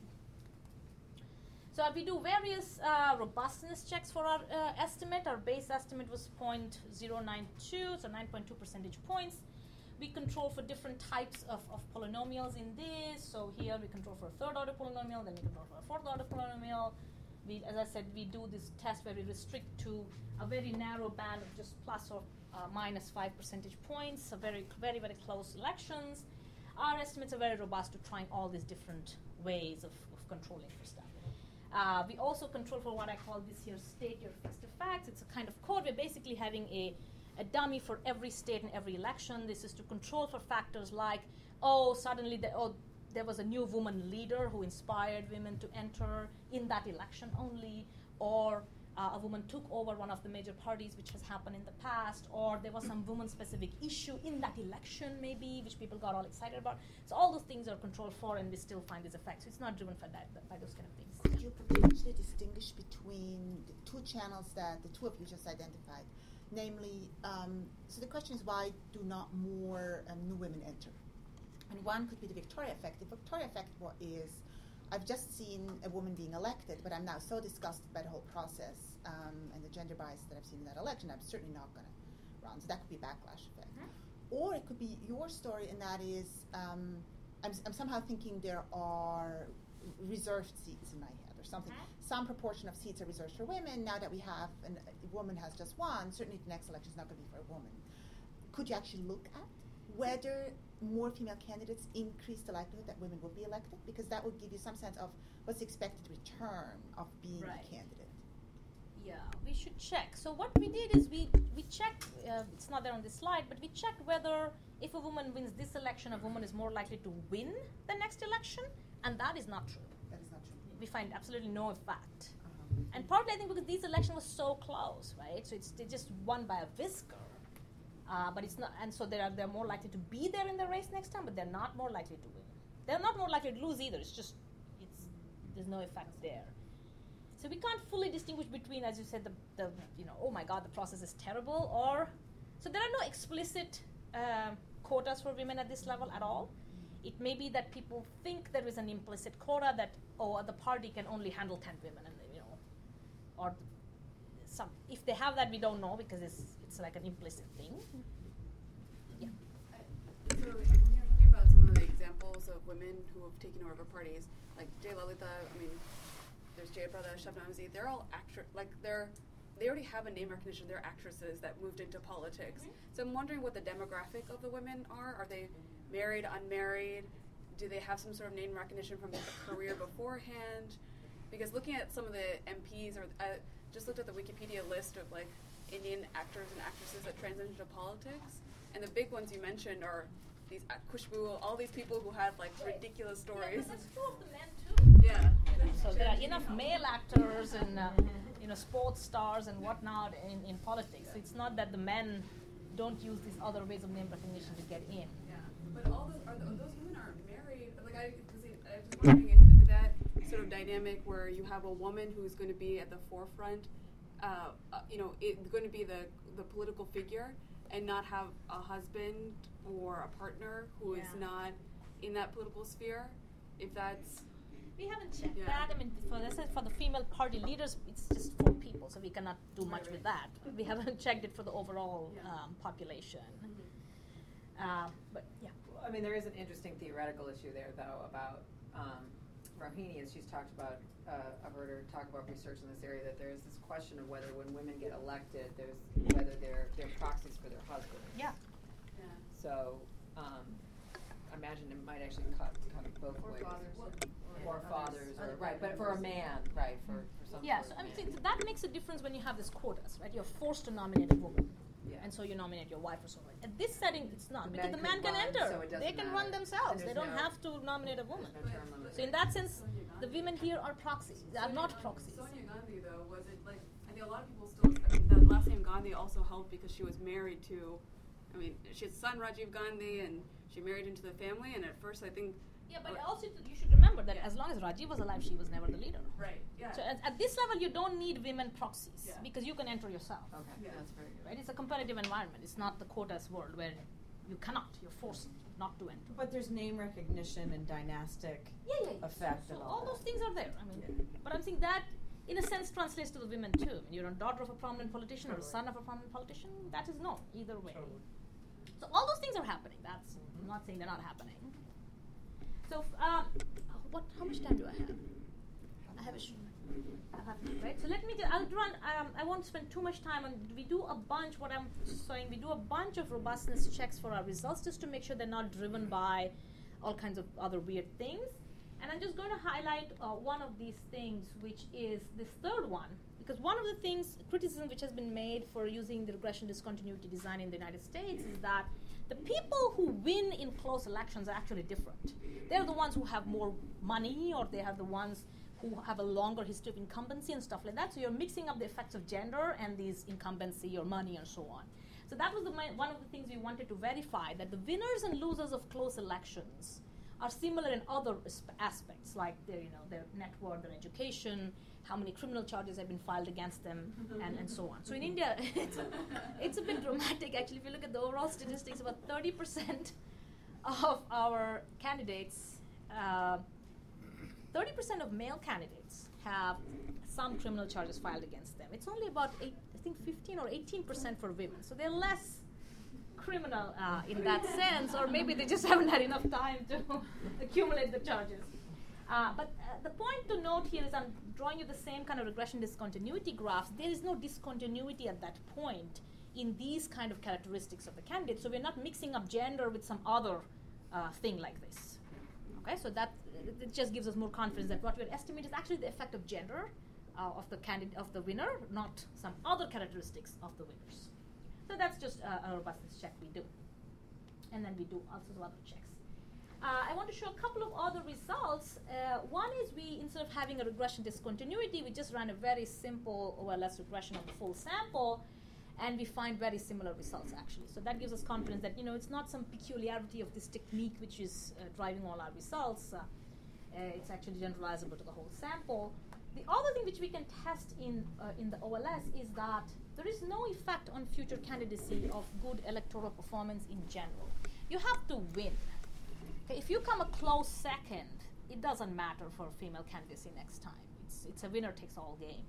So we do various uh, robustness checks for our uh, estimate. Our base estimate was 0.092, so 9.2 percentage points. We control for different types of, of polynomials in this. So here we control for a third order polynomial, then we control for a fourth order polynomial. We, as I said, we do this test where we restrict to a very narrow band of just plus or uh, minus five percentage points, so very, very, very close selections. Our estimates are very robust to trying all these different ways of, of controlling for stuff. Uh, we also control for what I call this here state year fixed effects. It's a kind of code. We're basically having a, a dummy for every state and every election. This is to control for factors like, oh, suddenly the, oh, there was a new woman leader who inspired women to enter in that election only, or uh, a woman took over one of the major parties, which has happened in the past, or there was some woman specific issue in that election, maybe, which people got all excited about. So, all those things are controlled for, and we still find these effects. So, it's not driven by, that, by those kind of things. Could you potentially distinguish between the two channels that the two of you just identified? Namely, um, so the question is why do not more um, new women enter? And one could be the Victoria effect. The Victoria effect what is I've just seen a woman being elected, but I'm now so disgusted by the whole process um, and the gender bias that I've seen in that election. I'm certainly not going to run. So that could be backlash effect. Mm-hmm. Or it could be your story, and that is um, I'm, I'm, somehow thinking there are reserved seats in my head or something. Mm-hmm. Some proportion of seats are reserved for women. Now that we have an, a woman has just won, certainly the next election is not going to be for a woman. Could you actually look at whether more female candidates increase the likelihood that women will be elected? Because that would give you some sense of what's the expected return of being right. a candidate. Yeah, we should check. So what we did is we we checked. Uh, it's not there on this slide, but we checked whether if a woman wins this election, a woman is more likely to win the next election, and that is not true. That is not true. We find absolutely no effect. Uh-huh. And partly, I think, because this election was so close, right? So it's just won by a whisker. Uh, but it's not, and so they are they're more likely to be there in the race next time, but they're not more likely to win. They're not more likely to lose either. It's just it's there's no effect there. So we can't fully distinguish between, as you said, the, the you know oh my god the process is terrible, or so there are no explicit uh, quotas for women at this level at all. It may be that people think there is an implicit quota that oh the party can only handle ten women, and you know, or some if they have that we don't know because it's it's like an implicit thing. Mm-hmm. Yeah. Uh, so when you're talking about some of the examples of women who have taken over parties, like Jayalalitha, I mean, there's Jayaprada, Shabnam they're all actors, like they're they already have a name recognition. They're actresses that moved into politics. Mm-hmm. So I'm wondering what the demographic of the women are. Are they married, unmarried? Do they have some sort of name recognition from their career beforehand? Because looking at some of the MPs, or I just looked at the Wikipedia list of like Indian actors and actresses that transition to politics. And the big ones you mentioned are these uh, Khushbu, all these people who have like ridiculous stories. Yeah, that's true of the men too. Yeah. So there are enough male actors and uh, you know sports stars and whatnot in, in politics. So it's not that the men don't use these other ways of name recognition to get in. Yeah, but all those are those women are married. Like I, I was wondering if that sort of dynamic where you have a woman who's going to be at the forefront uh, uh, you know, it, going to be the the political figure and not have a husband or a partner who yeah. is not in that political sphere. If that's we haven't checked yeah. that. I mean, for this for the female party leaders, it's just four people, so we cannot do much right. with that. We haven't checked it for the overall yeah. um, population. Mm-hmm. Uh, but yeah. I mean, there is an interesting theoretical issue there, though, about um, Rohini, as she's talked about uh, I've heard her talk about research in this area that there is this question of whether when women get elected, there's whether they're they're proxies for their husbands. Yeah. Yeah. So um, I imagine it might actually cut, cut both or ways. Fathers. Or, or fathers, or right, but for a man, right, for, for some. Yeah, so I mean, that makes a difference when you have these quotas, right? You're forced to nominate a woman. Yeah. and so you nominate your wife or so on. At this setting, it's not The because the man can can run, enter. so they can run themselves. They don't no- have to nominate a woman. no. So in that sense, the women here are proxies. They are not proxies. Sonia Gandhi, though, was it like? I think a lot of people still. I mean, the last name Gandhi also helped because she was married to. I mean, she had son Rajiv Gandhi, and she married into the family. And at first, I think. Yeah, but also you should remember that as long as Rajiv was alive, she was never the leader. Right. Yeah. So at, at this level, you don't need women proxies Yeah. because you can enter yourself. Okay, Yeah. that's very good. Right? It's a competitive environment. It's not the quotas world where you cannot. You're forced not to enter. But there's name recognition and dynastic Yeah, yeah. yeah. effect So and all all those things are there. I mean, but I'm saying that, in a sense, translates to the women too. You're a daughter of a prominent politician or a son of a prominent politician. That is known either way. Totally. So all those things are happening. That's I'm not saying they're not happening. So um, what? How much time do I have? I have a sh- I have right. So let me. Do, I'll run. Um, I won't spend too much time on. We do a bunch. What I'm saying, we do a bunch of robustness checks for our results just to make sure they're not driven by all kinds of other weird things. And I'm just going to highlight uh, one of these things, which is this third one. Because one of the things, criticism which has been made for using the regression discontinuity design in the United States is that the people who win in close elections are actually different. They're the ones who have more money, or they have the ones who have a longer history of incumbency and stuff like that. So you're mixing up the effects of gender and these incumbency or money and so on. So that was the, one of the things we wanted to verify that the winners and losers of close elections are similar in other aspects, like their, you know, their net worth, their education, how many criminal charges have been filed against them, and, and so on. So in India, it's a, it's a bit dramatic actually. If you look at the overall statistics, about 30% of our candidates, uh, 30% of male candidates have some criminal charges filed against them. It's only about, eight, I think, 15 or 18% for women. So they're less criminal uh, in that sense, or maybe they just haven't had enough time to accumulate the charges. Uh, but uh, the point to note here is I'm drawing you the same kind of regression discontinuity graphs. There is no discontinuity at that point in these kind of characteristics of the candidate. So we're not mixing up gender with some other uh, thing like this. Okay, so that uh, it just gives us more confidence that what we're estimating is actually the effect of gender uh, of the candidate of the winner, not some other characteristics of the winners. So that's just a, robustness check we do, and then we do also other checks. Uh, I want to show a couple of other results. Uh, one is we, instead of having a regression discontinuity, we just ran a very simple OLS regression of the full sample, and we find very similar results actually. So that gives us confidence that you know it's not some peculiarity of this technique which is uh, driving all our results. Uh, uh, it's actually generalizable to the whole sample. The other thing which we can test in uh, in the OLS is that there is no effect on future candidacy of good electoral performance in general. You have to win. Okay, if you come a close second, it doesn't matter for female candidacy next time. It's, it's a winner takes all game,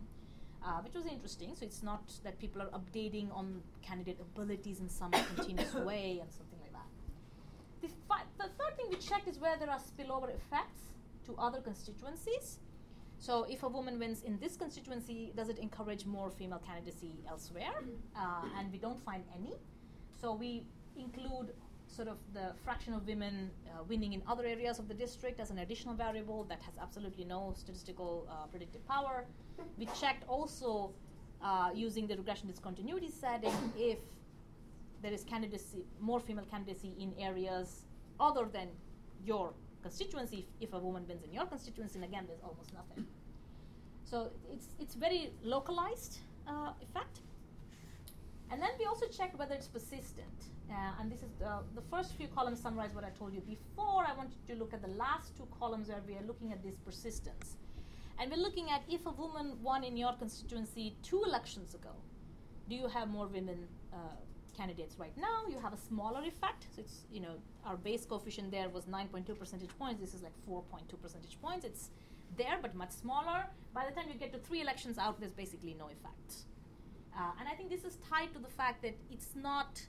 uh, which was interesting. So it's not that people are updating on candidate abilities in some continuous way and something like that. The, fi- the third thing we checked is where there are spillover effects to other constituencies. So if a woman wins in this constituency, does it encourage more female candidacy elsewhere? Uh, and we don't find any. So we include sort of the fraction of women uh, winning in other areas of the district as an additional variable that has absolutely no statistical uh, predictive power. We checked also uh, using the regression discontinuity setting if there is candidacy, more female candidacy in areas other than your constituency. If, if a woman wins in your constituency, and again, there's almost nothing. So it's it's very localized uh, effect. And then we also checked whether it's persistent. Uh, and this is the, the first few columns summarize what I told you before. I want you to look at the last two columns where we are looking at this persistence. And we're looking at if a woman won in your constituency two elections ago, do you have more women uh, candidates right now? You have a smaller effect. So it's, you know, our base coefficient there was 9.2 percentage points. This is like 4.2 percentage points. It's there, but much smaller. By the time you get to three elections out, there's basically no effect. Uh, and I think this is tied to the fact that it's not,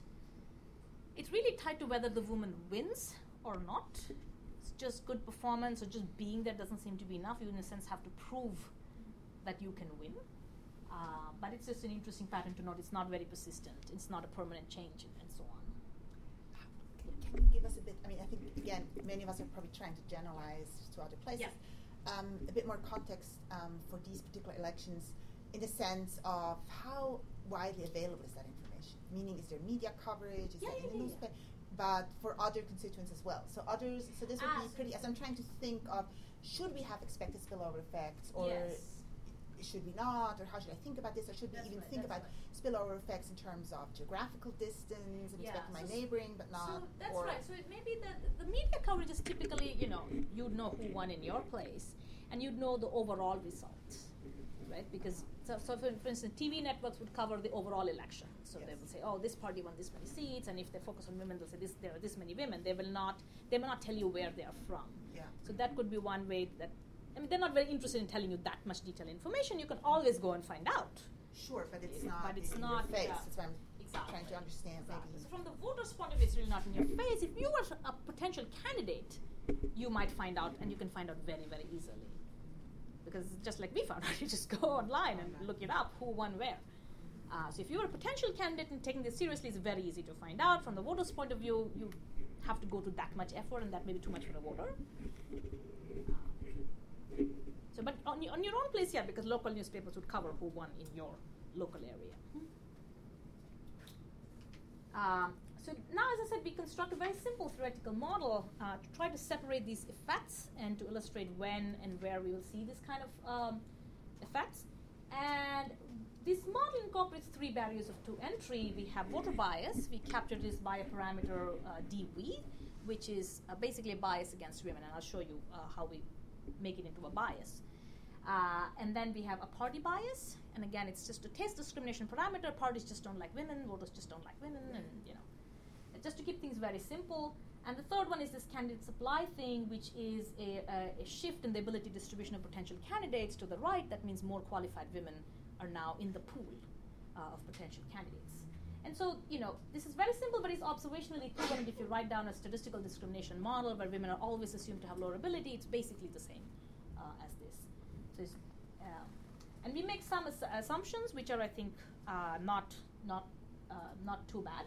it's really tied to whether the woman wins or not. It's just good performance or just being there doesn't seem to be enough. You, in a sense, have to prove that you can win. Uh, but it's just an interesting pattern to note. It's not very persistent. It's not a permanent change and, so on. Can you give us a bit? I mean, I think again, many of us are probably trying to generalize to other places. Um, a bit more context um, for these particular elections. In the sense of how widely available is that information? Meaning, is there media coverage? Is Yeah, that yeah, in the yeah, newspaper? But for other constituents as well. So others. So this would Ah, be pretty. As I'm trying to think of, should we have expected spillover effects, or Yes. should we not, or how should I think about this, or should That's we even right, think about spillover effects in terms of geographical distance and Yeah, expecting my so neighboring, but not. So that's right. So it may be that the media coverage is typically, you know, you'd know who won in your place, and you'd know the overall result, right? Because so, so for, for instance, TV networks would cover the overall election. So they will say, oh, this party won this many seats, and if they focus on women, they'll say this there are this many women. They will not they will not tell you where they are from. Yeah. So that could be one way that. I mean, they're not very interested in telling you that much detailed information. You can always go and find out. Sure, but it's not. but it's in not, Your face. yeah. That's what I'm Exactly. trying to understand. Exactly. So from the voter's point of view, it's really not in your face. If you were a potential candidate, you might find out, and you can find out very, very easily. Because just like we found out, you just go online and look it up, who won where. Uh, so if you're a potential candidate and taking this seriously, it's very easy to find out. From the voter's point of view, you have to go to that much effort, and that may be too much for a voter. Uh, so, but on, on your own place, yeah, because local newspapers would cover who won in your local area. Um, so now, as I said, we construct a very simple theoretical model uh, to try to separate these effects and to illustrate when and where we will see this kind of um, effects. And this model incorporates three barriers of two entry. We have voter bias. We capture this by a parameter uh, dv, which is uh, basically a bias against women, and I'll show you uh, how we make it into a bias. Uh, and then we have a party bias, and again, it's just a taste discrimination parameter. Parties just don't like women, voters just don't like women, and you know, just to keep things very simple. And the third one is this candidate supply thing, which is a, a, a shift in the ability distribution of potential candidates to the right. That means more qualified women are now in the pool uh, of potential candidates. And so, you know, this is very simple, but it's observationally equivalent. If you write down a statistical discrimination model where women are always assumed to have lower ability, it's basically the same uh, as this. So um, and we make some ass- assumptions, which are, I think, uh, not not uh, not too bad.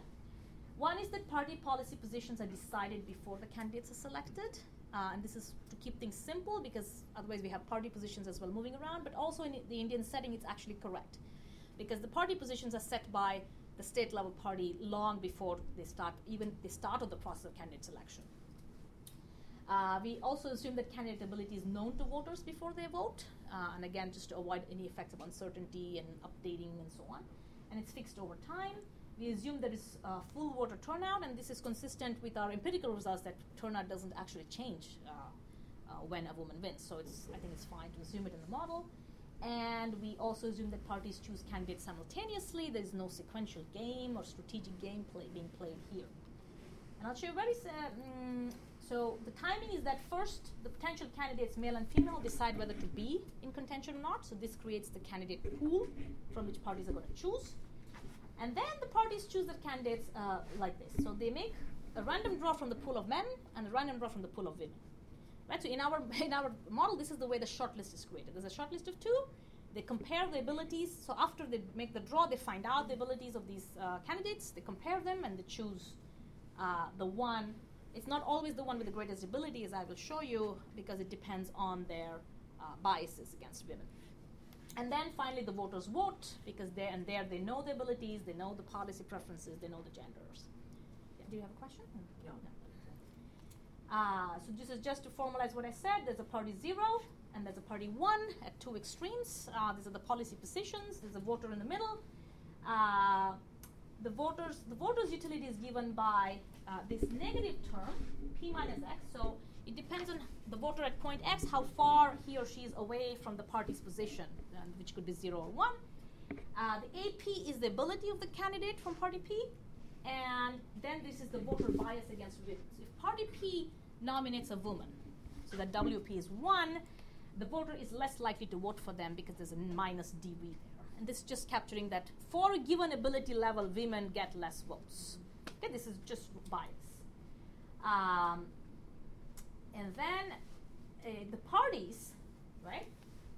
One is that party policy positions are decided before the candidates are selected. Uh, and this is to keep things simple because otherwise we have party positions as well moving around. But also in the Indian setting, it's actually correct because the party positions are set by the state level party long before they start even the start of the process of candidate selection. Uh, we also assume that candidate ability is known to voters before they vote, uh, and again, just to avoid any effects of uncertainty and updating and so on. And it's fixed over time. We assume there is uh, full voter turnout, and this is consistent with our empirical results that turnout doesn't actually change uh, uh, when a woman wins. So it's, I think it's fine to assume it in the model. And we also assume that parties choose candidates simultaneously. There is no sequential game or strategic game play being played here. And I'll show you very uh, mm, so the timing is that first the potential candidates, male and female, decide whether to be in contention or not. So this creates the candidate pool from which parties are going to choose. And then the parties choose their candidates uh, like this. So they make a random draw from the pool of men and a random draw from the pool of women. Right? So in our in our model, this is the way the shortlist is created. There's a shortlist of two. They compare the abilities. So after they make the draw, they find out the abilities of these uh, candidates. They compare them and they choose uh, the one. It's not always the one with the greatest ability, as I will show you, because it depends on their uh, biases against women. And then finally, the voters vote because there and there they know the abilities, they know the policy preferences, they know the genders. Yeah, do you have a question? No. Uh, so this is just to formalize what I said. There's a party zero and there's a party one at two extremes. Uh, these are the policy positions. There's a voter in the middle. Uh, the voters the voters utility is given by uh, this negative term p minus x. So it depends on the voter at point x how far he or she is away from the party's position, um, which could be zero or one. Uh, the AP is the ability of the candidate from party P, and then this is the voter bias against women. So if party P nominates a woman, so that WP is one, the voter is less likely to vote for them because there's a minus DV there. And this is just capturing that for a given ability level, women get less votes. Okay, this is just bias. Um, and then uh, the parties, right?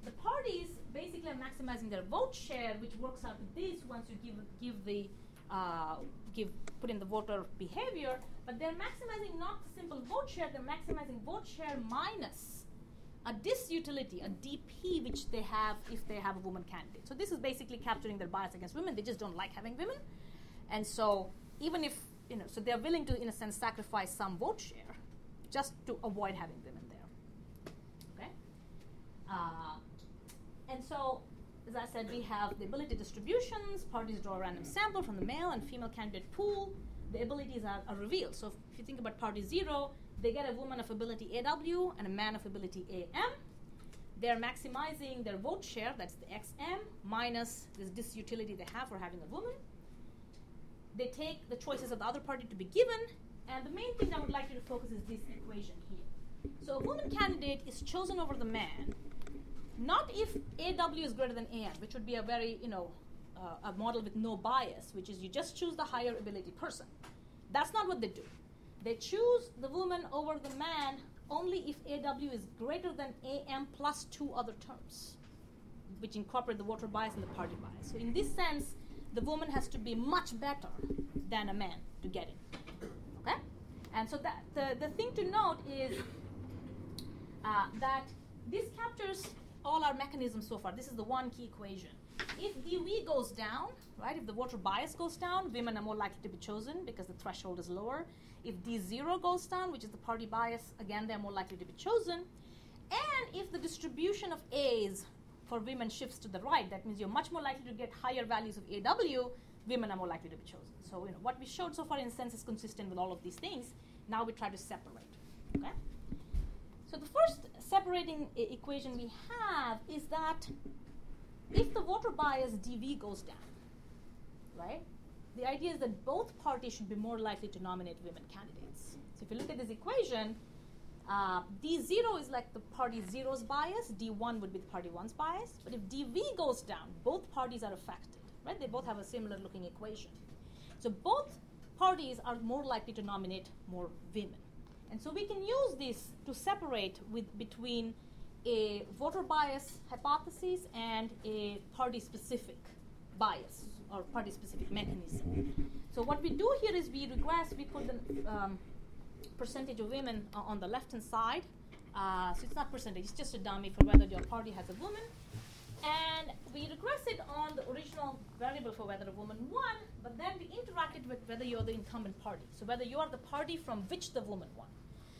The parties basically are maximizing their vote share, which works out this once you give give the uh, give put in the voter behavior. But they're maximizing not the simple vote share; they're maximizing vote share minus a disutility, a DP, which they have if they have a woman candidate. So this is basically capturing their bias against women. They just don't like having women, and so even if you know, so they're willing to, in a sense, sacrifice some vote share just to avoid having them in there. Okay, uh, and so as I said, we have the ability distributions. Parties draw a random sample from the male and female candidate pool. The abilities are, are revealed. So if you think about party zero, they get a woman of ability AW and a man of ability AM. They're maximizing their vote share, that's the XM, minus this disutility they have for having a woman. They take the choices of the other party to be given, and the main thing I would like you to focus is this equation here. So a woman candidate is chosen over the man, not if AW is greater than AM, which would be a very, you know, uh, a model with no bias, which is you just choose the higher ability person. That's not what they do. They choose the woman over the man only if AW is greater than AM plus two other terms, which incorporate the voter bias and the party bias. So in this sense, the woman has to be much better than a man to get in. Okay? And so that the, the thing to note is uh, that this captures all our mechanisms so far. This is the one key equation. If DV goes down, right, if the voter bias goes down, women are more likely to be chosen because the threshold is lower. If D0 goes down, which is the party bias, again, they're more likely to be chosen. And if the distribution of A's for women shifts to the right, that means you're much more likely to get higher values of AW, women are more likely to be chosen. So, you know, what we showed so far in sense is consistent with all of these things. Now we try to separate. Okay? So the first separating equation we have is that if the voter bias DV goes down, right, the idea is that both parties should be more likely to nominate women candidates. So if you look at this equation, uh, D0 is like the party zero's bias, D1 would be the party one's bias. But if DV goes down, both parties are affected, right? They both have a similar looking equation. So both parties are more likely to nominate more women. And so we can use this to separate with between a voter bias hypothesis and a party specific bias or party specific mechanism. So what we do here is we regress, we put the um, percentage of women on the left hand side. Uh, so it's not percentage, it's just a dummy for whether your party has a woman. And we regress it on the original variable for whether a woman won, but then we interact it with whether you're the incumbent party. So whether you are the party from which the woman won.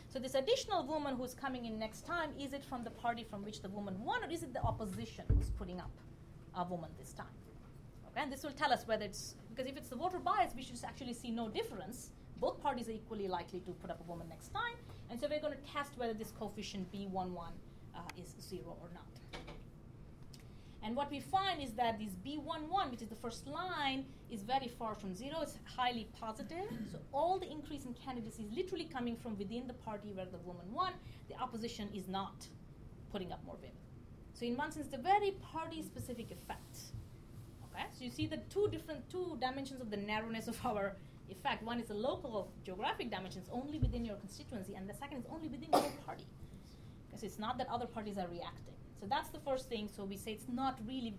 So this additional woman who's coming in next time, is it from the party from which the woman won, or is it the opposition who's putting up a woman this time? Okay, and this will tell us whether it's because if it's the voter bias, we should actually see no difference. Both parties are equally likely to put up a woman next time, and so we're going to test whether this coefficient B11 uh, is zero or not. And what we find is that this B11, which is the first line, is very far from zero. It's highly positive. Mm-hmm. So all the increase in candidacy is literally coming from within the party where the woman won. The opposition is not putting up more women. So in one sense, the very party-specific effect. Okay, so you see the two different two dimensions of the narrowness of our effect. One is the local geographic dimensions only within your constituency, and the second is only within your party. Because it's not that other parties are reacting. So that's the first thing. So we say it's not really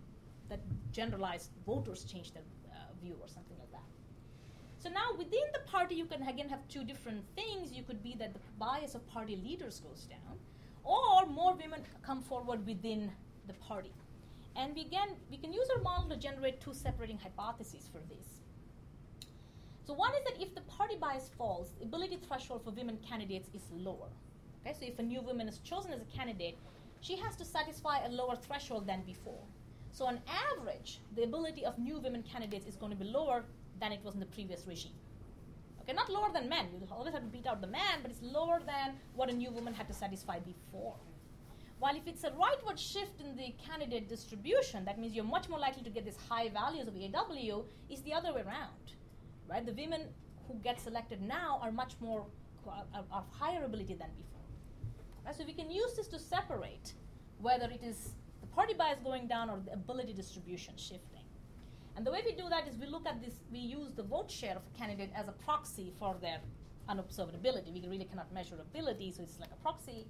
that generalized voters change their uh, view or something like that. So now within the party, you can again have two different things. You could be that the bias of party leaders goes down, or more women come forward within the party. And we again we can use our model to generate two separating hypotheses for this. So one is that if the party bias falls, the ability threshold for women candidates is lower. Okay, so if a new woman is chosen as a candidate, she has to satisfy a lower threshold than before. So, on average, the ability of new women candidates is going to be lower than it was in the previous regime. Okay, not lower than men. You always have to beat out the man, but it's lower than what a new woman had to satisfy before. While if it's a rightward shift in the candidate distribution, that means you're much more likely to get these high values of AW, is the other way around. Right? The women who get selected now are much more uh, of higher ability than before. So we can use this to separate whether it is the party bias going down or the ability distribution shifting. And the way we do that is we look at this, we use the vote share of a candidate as a proxy for their unobserved ability. We really cannot measure ability, so it's like a proxy.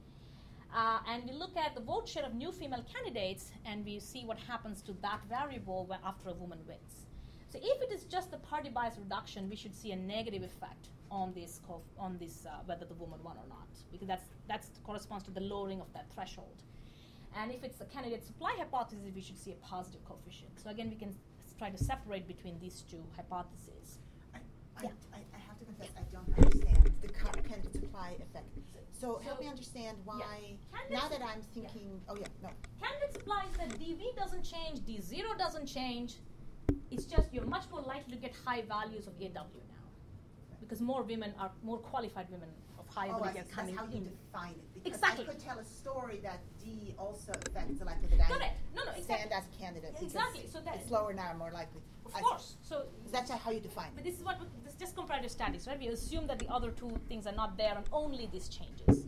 Uh, and we look at the vote share of new female candidates and we see what happens to that variable after a woman wins. So if it is just the party bias reduction, we should see a negative effect on this on this uh, whether the woman won or not, because that's that's corresponds to the lowering of that threshold. And if it's the candidate supply hypothesis, we should see a positive coefficient. So again, we can try to separate between these two hypotheses. I, Yeah. I, I have to confess, I don't understand the candidate supply effect. So help me understand why, Candidate now that I'm thinking, oh yeah, no. Candidate supply is that DV doesn't change, D0 doesn't change. It's just you're much more likely to get high values of AW now. Because more women are, more qualified women of high Oh, ability see. are That's coming how you in. define it. Because Exactly. I could tell a story that D also affects the likelihood that I Correct. No, no, stand exactly. as a candidate. Exactly. So that- it's lower now, more likely. Of I see. course. So Is that how you define But it? this is what this is just comparative statics, right? We assume that the other two things are not there and only this changes.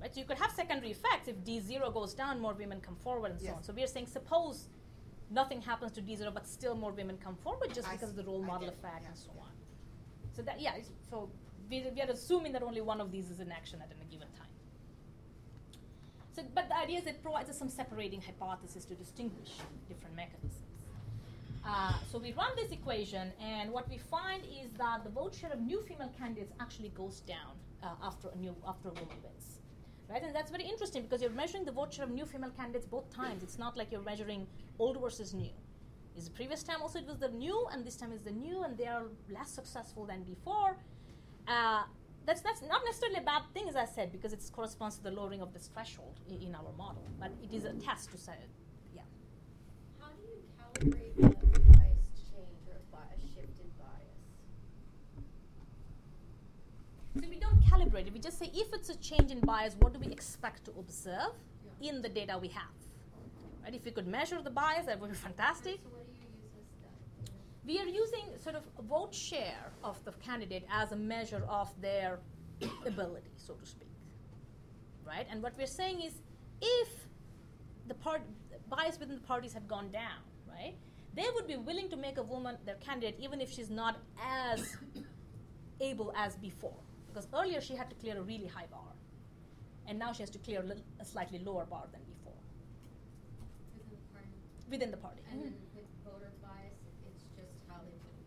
Right? So you could have secondary effects if D0 goes down, more women come forward and so Yes. on. So we are saying suppose nothing happens to D0 but still more women come forward just I because of the see. role model it. effect Yeah, and so yeah. on. So that yeah, so we, we are assuming that only one of these is in action at any given time. So, but the idea is it provides us some separating hypothesis to distinguish different mechanisms. Uh, so we run this equation, and what we find is that the vote share of new female candidates actually goes down uh, after a new after a woman wins, right? And that's very interesting because you're measuring the vote share of new female candidates both times. It's not like you're measuring old versus new. Is the previous time also it was the new, and this time is the new, and they are less successful than before. Uh, that's that's not necessarily a bad thing, as I said, because it corresponds to the lowering of this threshold in, in our model. But it is a test to say, yeah. How do you calibrate a bias change or a, bi- a shift in bias? So we don't calibrate it. We just say if it's a change in bias, what do we expect to observe in the data we have? Right? If we could measure the bias, that would be fantastic. So what do you use as that? We are using sort of vote share of the candidate as a measure of their ability, so to speak. Right? And what we're saying is if the part bias within the parties had gone down, right? They would be willing to make a woman their candidate even if she's not as able as before. Because earlier she had to clear a really high bar. And now she has to clear a, little, a slightly lower bar than before Within the party? within the party. And mm-hmm then with voter bias, it's just how they put it.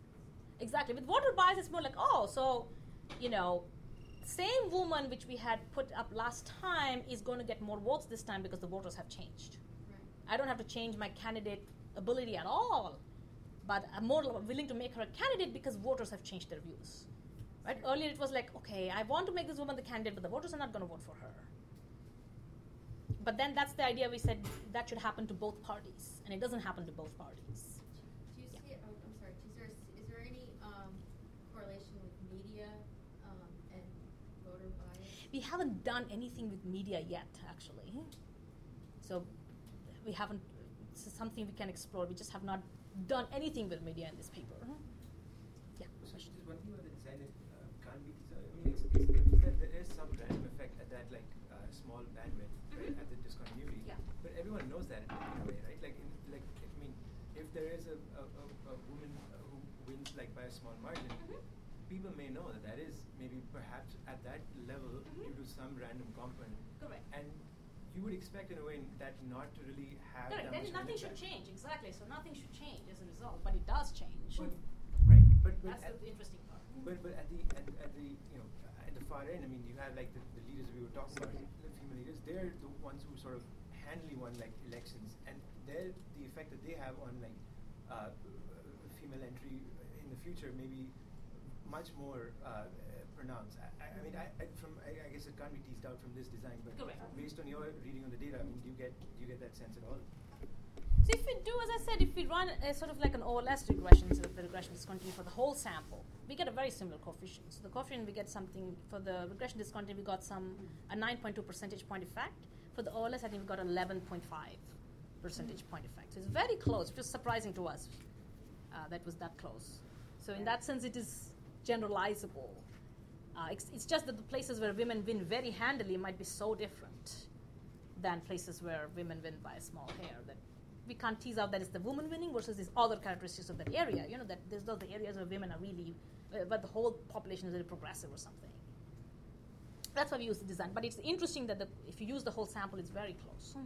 Exactly. With voter bias, it's more like, oh, so, you know, same woman which we had put up last time is going to get more votes this time because the voters have changed. Right. I don't have to change my candidate ability at all, but I'm more willing to make her a candidate because voters have changed their views. Right? Earlier it was like, okay, I want to make this woman the candidate, but the voters are not going to vote for her. But then that's the idea we said that should happen to both parties, and it doesn't happen to both parties. Do you see, oh, I'm sorry, is there, is there any, um, correlation with media, um, and voter bias? We haven't done anything with media yet, actually. So we haven't. This is something we can explore. We just have not done anything with media in this paper. Yeah. So just one thing about the design that uh, can't be. So, I mean, it's, it's, it's that there is some random effect at that like uh, small bandwidth right, at the discontinuity. Yeah. But everyone knows that in, in a way, right? Like, in, like I mean, if there is a, a, a, a woman uh, who wins like by a small margin, people may know that that is maybe perhaps at that level due to some random component. Correct. And you would expect in a way that not to really have Correct. that Then much of nothing should change. Exactly. So nothing should change as a result, but it does change. But, right, but, but That's the interesting part. But but at the at, at the you know at the far end, I mean, you have like the, the leaders we were talking about, the female leaders. They're the ones who sort of handily won like elections, and they're the effect that they have on like uh, female entry in the future may be much more uh, pronounced. I, I, I mean, I, I from I, I guess it can't be teased out from this design, but Correct. based on your reading on the data, I mean, do you get do you get that sense at all? So if we do, as I said, if we run a sort of like an OLS regression, so the regression discontinuity for the whole sample, we get a very similar coefficient. So the coefficient we get something for the regression discontinuity, we got some a 9.2 percentage point effect. For the OLS, I think we got 11.5 percentage point effect. So it's very close. It was surprising to us uh, that was that close. So in that sense, it is generalizable. Uh, it's, it's just that the places where women win very handily might be so different than places where women win by a small hair that we can't tease out that it's the woman winning versus these other characteristics of that area. You know, that there's those areas where women are really, uh, but the whole population is really progressive or something. That's why we use the design. But it's interesting that the, if you use the whole sample, it's very close.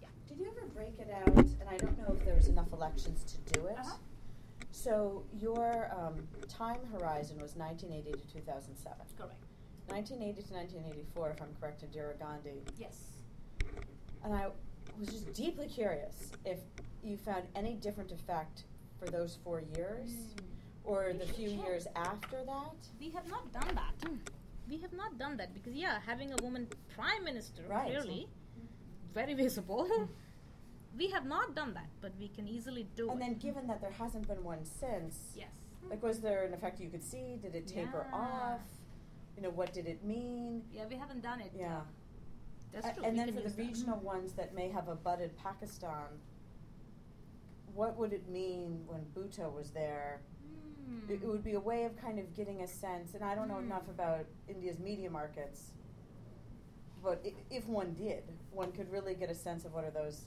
Yeah. Did you ever break it out? And I don't know if there was enough elections to do it. Uh-huh. So your um, time horizon was 1980 to 2007. Correct. 1980 to 1984, if I'm correct, Indira Gandhi. Yes. And I was just deeply curious if you found any different effect for those four years, or We the few check. years after that. We have not done that. We have not done that because yeah, having a woman prime minister Right. clearly very visible. we have not done that, but we can easily do And it. And then, given that there hasn't been one since, Yes. like, was there an effect you could see? Did it taper Yeah. off? You know, what did it mean? yeah, we haven't done it. Yeah. That's A- true. And we then for the use that. regional ones that may have abutted Pakistan, what would it mean when Bhutto was there? Hmm. It, it would be a way of kind of getting a sense, and I don't know Hmm. enough about India's media markets, but i- if one did, one could really get a sense of what are those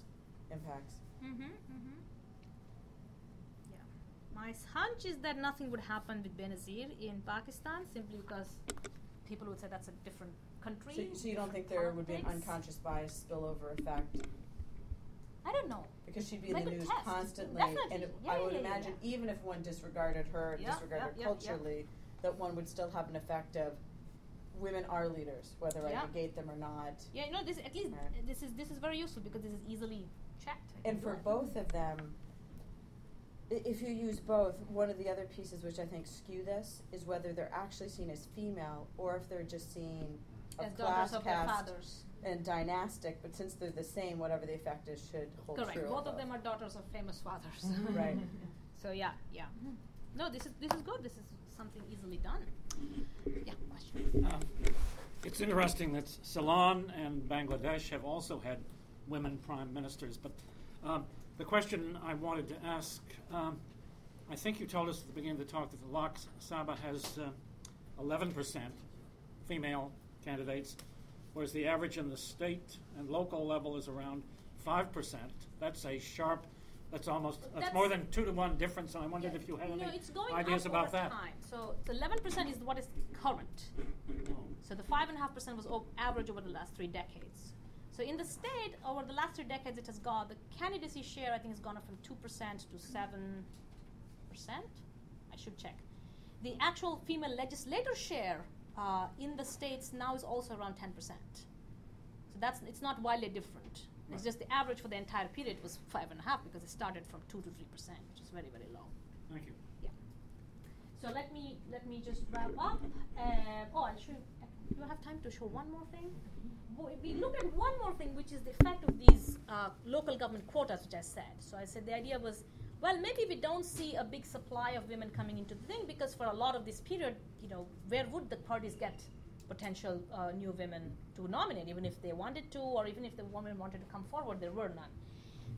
impacts. Mm-hmm, mm-hmm. Yeah. My hunch is that nothing would happen with Benazir in Pakistan simply because people would say that's a different country. So, so you don't think there would be an unconscious bias spillover effect? I don't know. Because she'd be in the news test. constantly, Definitely. and Yeah, I would yeah, imagine yeah. even if one disregarded her, disregarded yeah. culturally, that one would still have an effect of women are leaders, whether. I negate them or not. Yeah, you know, this at least Right. this is this is very useful because this is easily checked. I And for both of them, i- if you use both, one of the other pieces which I think skew this is whether they're actually seen as female or if they're just seen of As class daughters of their caste fathers. and dynastic. But since they're the same, whatever the effect is should hold Correct. true. Both of them are daughters of famous fathers. Right. So yeah, yeah. No, this is this is good. This is something easily done. Yeah. Question. Um, it's interesting that Ceylon and Bangladesh have also had women prime ministers. But um, the question I wanted to ask um, I think you told us at the beginning of the talk that the Lok Sabha has uh, 11% female candidates, whereas the average in the state and local level is around 5%. That's a sharp, that's almost, that's, That's- more than two to one difference. And I wondered if you had no, any going ideas about that. time. So eleven percent is what is current. So the five and a half percent was o- average over the last three decades. So in the state, over the last three decades, it has gone. The candidacy share, I think, has gone up from two percent to seven percent. I should check. The actual female legislator share uh, in the states now is also around ten percent. So that's it's not wildly different. It's just the average for the entire period was five and a half because it started from two to three percent, which is very very low. Thank you. Yeah. So let me let me just wrap up. Uh, oh, I'll show. You, do I have time to show one more thing? We look at one more thing, which is the effect of these uh, local government quotas, which I said. So I said the idea was, well, maybe we don't see a big supply of women coming into the thing because for a lot of this period, you know, where would the parties get potential uh, new women to nominate, even if they wanted to, or even if the women wanted to come forward, there were none.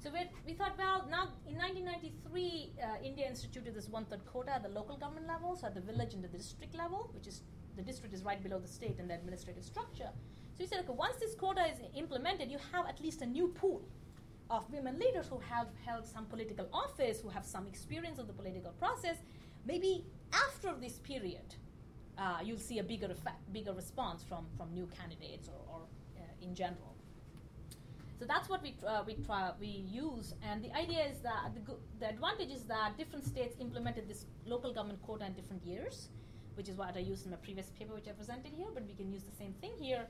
So we, we thought, well, now in 1993, uh, India instituted this one-third quota at the local government level, so at the village and the district level, which is the district is right below the state in the administrative structure. So we said, okay, once this quota is implemented, you have at least a new pool of women leaders who have held some political office, who have some experience of the political process. Maybe after this period, uh, you'll see a bigger effect, bigger response from, from new candidates or, or uh, in general. So that's what we uh, we try we use, and the idea is that the, the advantage is that different states implemented this local government quota in different years, which is what I used in my previous paper, which I presented here. But we can use the same thing here,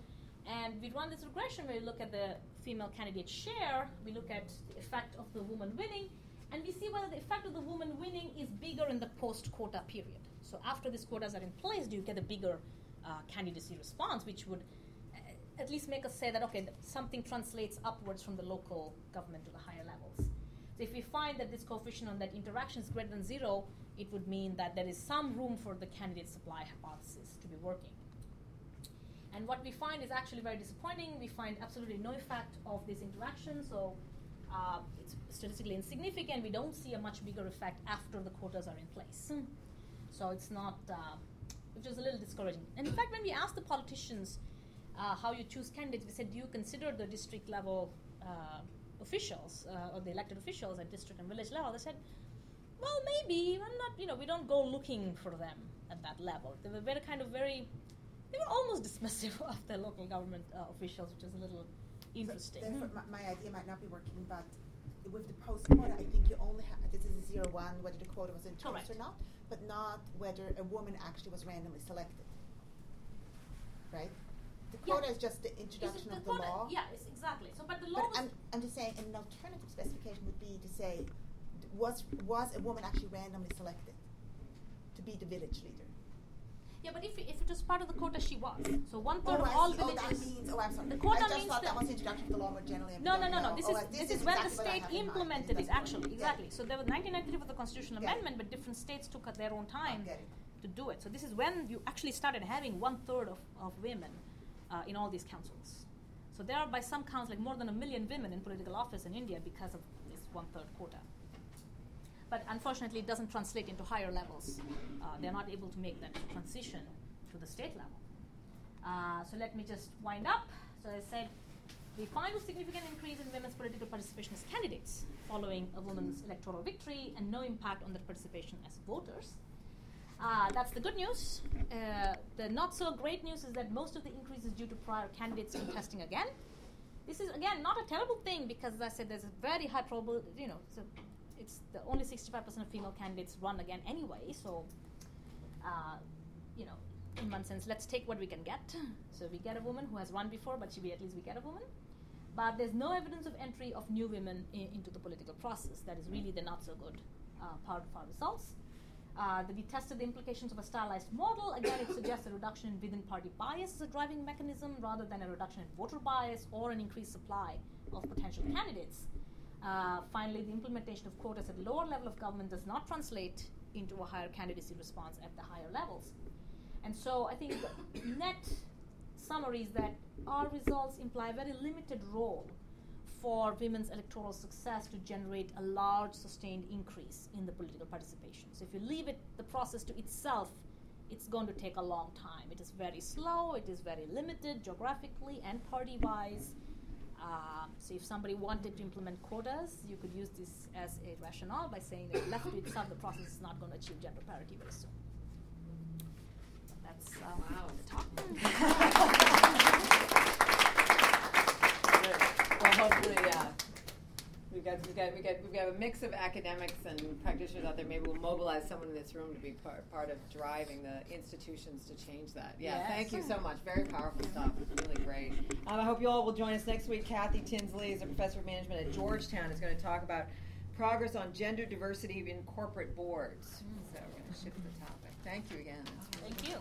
and we run this regression where we look at the female candidate share, we look at the effect of the woman winning, and we see whether the effect of the woman winning is bigger in the post-quota period. So after these quotas are in place, do you get a bigger uh, candidacy response, which would uh, at least make us say that okay, th- something translates upwards from the local government to the higher levels. So if we find that this coefficient on that interaction is greater than zero, it would mean that there is some room for the candidate supply hypothesis to be working. And what we find is actually very disappointing. We find absolutely no effect of this interaction, so uh, it's statistically insignificant. We don't see a much bigger effect after the quotas are in place. So it's not, uh, which is a little discouraging. And in fact, when we asked the politicians uh, how you choose candidates, we said, do you consider the district level uh, officials uh, or the elected officials at district and village level? They said, well, maybe. I'm not, you know, we don't go looking for them at that level. They were very kind of very, they were almost dismissive of the local government uh, officials, which is a little interesting. Therefore, my, my idea might not be working, but with the post quota, I think you only have this is a zero one, whether the quota was introduced or not, but not whether a woman actually was randomly selected. Right? The Yeah. quota is just the introduction the of the quota- law. Yeah, it's exactly. So, but the law But was I'm, I'm just saying, an alternative specification would be to say, was was a woman actually randomly selected to be the village leader? Yeah, but if, if it was part of the quota, she was. So one third Oh, of all see. Oh, villages. that means. Oh, I'm sorry. The quota I just means thought that, was the introduction of the law more generally. No, no, no, no. This Oh, is uh, this, is when the exactly I state have in mind. implemented it. Actually, exactly. So there was 1993 for the constitutional it. amendment, but different states took at their own time to do it. So this is when you actually started having one third of, of women uh, in all these councils. So there are, by some counts, like more than a million women in political office in India because of this one third quota. But unfortunately, it doesn't translate into higher levels. Uh, they're not able to make that transition to the state level. Uh, so let me just wind up. So I said we find a significant increase in women's political participation as candidates following a woman's electoral victory and no impact on their participation as voters. Uh, that's the good news. Uh, the not so great news is that most of the increase is due to prior candidates contesting again. This is again not a terrible thing because, as I said, there's a very high probability. You know, it's the only 65% of female candidates run again anyway. So, uh, you know, in one sense, let's take what we can get. So we get a woman who has run before, but she, we, at least we get a woman. But there's no evidence of entry of new women i- into the political process. That is really the not so good uh, part of our results. Uh, tested the implications of a stylized model. Again, it suggests a reduction in within party bias as a driving mechanism rather than a reduction in voter bias or an increased supply of potential candidates. Uh, finally, the implementation of quotas at lower level of government does not translate into a higher candidacy response at the higher levels. And so I think the net summary is that our results imply a very limited role for women's electoral success to generate a large sustained increase in the political participation. So if you leave it the process to itself, it's going to take a long time. It is very slow, it is very limited geographically and party wise. Um, so if somebody wanted to implement quotas, you could use this as a rationale by saying that left to itself, the process is not going to achieve gender parity very soon. That's uh, Wow. the talk. Well, hopefully, we've got, we've got, we've got, we've got a mix of academics and practitioners out there. Maybe we'll mobilize someone in this room to be part, part of driving the institutions to change that. Yeah, Yes. thank you so much. Very powerful stuff. Really great. Um, I hope you all will join us next week. Kathy Tinsley is a professor of management at Georgetown. is going to talk about progress on gender diversity in corporate boards. So we're going to shift the topic. Thank you again. Thank you.